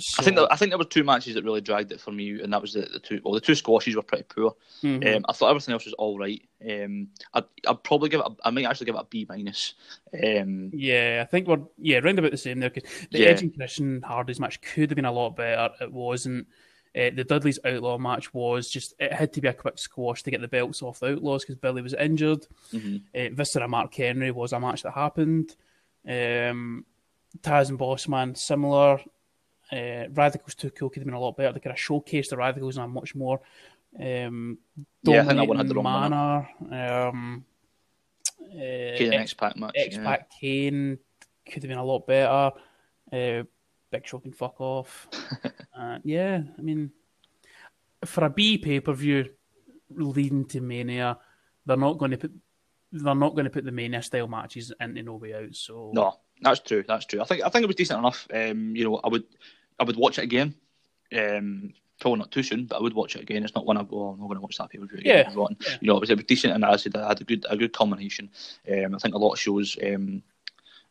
So, I think there, I think there were two matches that really dragged it for me, and that was the, the two. Well, the two squashes were pretty poor. Mm-hmm. Um, I thought everything else was all right. Um, I'd, I'd probably give it. A, I might actually give it a B minus. Um, yeah, I think we're yeah round about the same there. Cause the yeah. Edge and Christian Hardys match could have been a lot better. It wasn't. Uh, the Dudley's Outlaw match was just it had to be a quick squash to get the belts off the Outlaws because Billy was injured. Mm-hmm. Uh, Viscera Mark Henry was a match that happened. Um, Taz and Bossman similar. Uh, Radicals too cool could have been a lot better. They could have showcased the Radicals in a much more um, yeah, I think that one had the wrong manner. Um, uh, X Pac match. X Pac yeah. Kane could have been a lot better. Uh, Big Show can fuck off. [LAUGHS] uh, yeah, I mean, for a B pay per view leading to Mania, they're not going to put they're not going to put the Mania style matches into No Way Out. So no, that's true. That's true. I think I think it was decent enough. Um, you know, I would I would watch it again. Um, probably not too soon, but I would watch it again. It's not one I go, oh, I'm not going to watch that per view. Yeah. yeah. You know, it was, it was decent, and I said, I had a good a good combination. Um, I think a lot of shows. Um,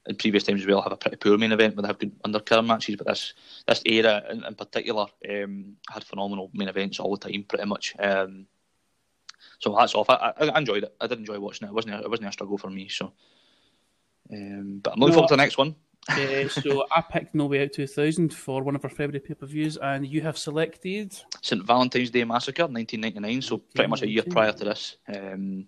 in previous times as well have a pretty poor main event, but they have good undercard matches. But this this era in, in particular um, had phenomenal main events all the time, pretty much. Um, so that's off. I, I, enjoyed it. I did enjoy watching it. It wasn't a, it wasn't a struggle for me. So, um, but I'm looking no, forward to the next one. Uh, so [LAUGHS] I picked No Way Out 2000 for one of our February pay per views, and you have selected St Valentine's Day Massacre 1999. So pretty much a year prior to this. Um,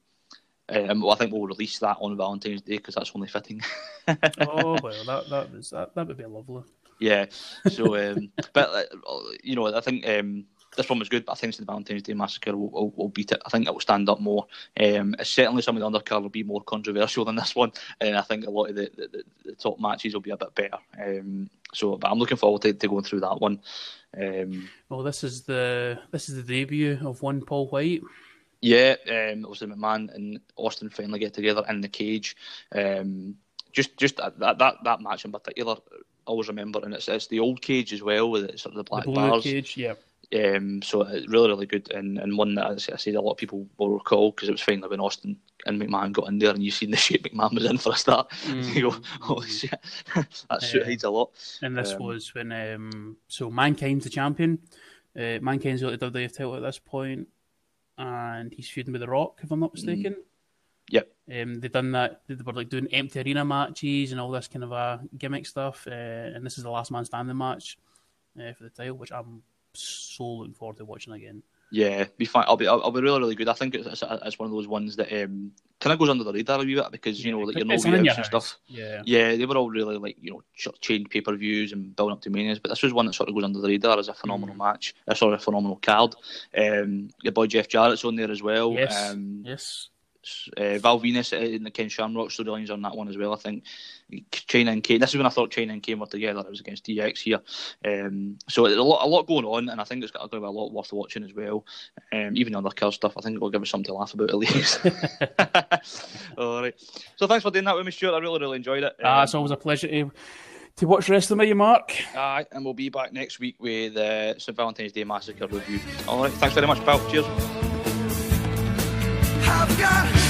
um, well, I think we'll release that on Valentine's Day because that's only fitting. [LAUGHS] oh well, that that, was, that that would be lovely. Yeah. So, um, but uh, you know, I think um, this one was good, but I think the Valentine's Day Massacre will, will, will, beat it. I think it will stand up more. Um, certainly, some of the undercard will be more controversial [LAUGHS] than this one, and I think a lot of the, the, the top matches will be a bit better. Um, so, but I'm looking forward to, to going through that one. Um, well, this is the this is the debut of one Paul White. Yeah, um, obviously McMahon and Austin finally get together in the cage. Um, just just that, that that match in particular, I always remember, and it's it's the old cage as well with sort of the black the bars. cage, yeah. Um, so it's really, really good, and, and one that I said a lot of people will recall because it was finally when Austin and McMahon got in there, and you seen the [LAUGHS] shape McMahon was in for a start. [LAUGHS] Mm. you go, holy shit, [LAUGHS] that suit hides a lot. And this um, was when um, so Mankind's the champion. Uh, Mankind's got the WWE title at this point, and he's feuding with The Rock, if I'm not mistaken. Mm. Yep. Um, they've done that. They were like doing empty arena matches and all this kind of uh, gimmick stuff. Uh, and this is the last man standing match uh, for the title, which I'm so looking forward to watching again. Yeah, be fine. I'll be I'll, be really really good. I think it's, it's, it's one of those ones that um, kind of goes under the radar a wee bit because you know like your no and stuff. Yeah, yeah, they were all really like you know change pay per views and building up to manias, but this was one that sort of goes under the radar as a phenomenal mm. match. A sort of phenomenal card. Um, your boy Jeff Jarrett's on there as well. Yes, um, yes uh, Val Venis in the Ken Shamrock storylines on that one as well. I think Chyna and Kane. This is when I thought Chyna and Kane were together. It was against DX here, um, so there's a lot, a lot going on, and I think it's going to be a lot worth watching as well. Um, even the other kill stuff, I think it will give us something to laugh about at least. [LAUGHS] [LAUGHS] All right. So thanks for doing that with me, Stuart. I really, really enjoyed it. Ah, um, it's always a pleasure to to watch the rest of me, Mark. Aye, and we'll be back next week with uh, St Valentine's Day Massacre review. All right, thanks very much, pal. Cheers. Got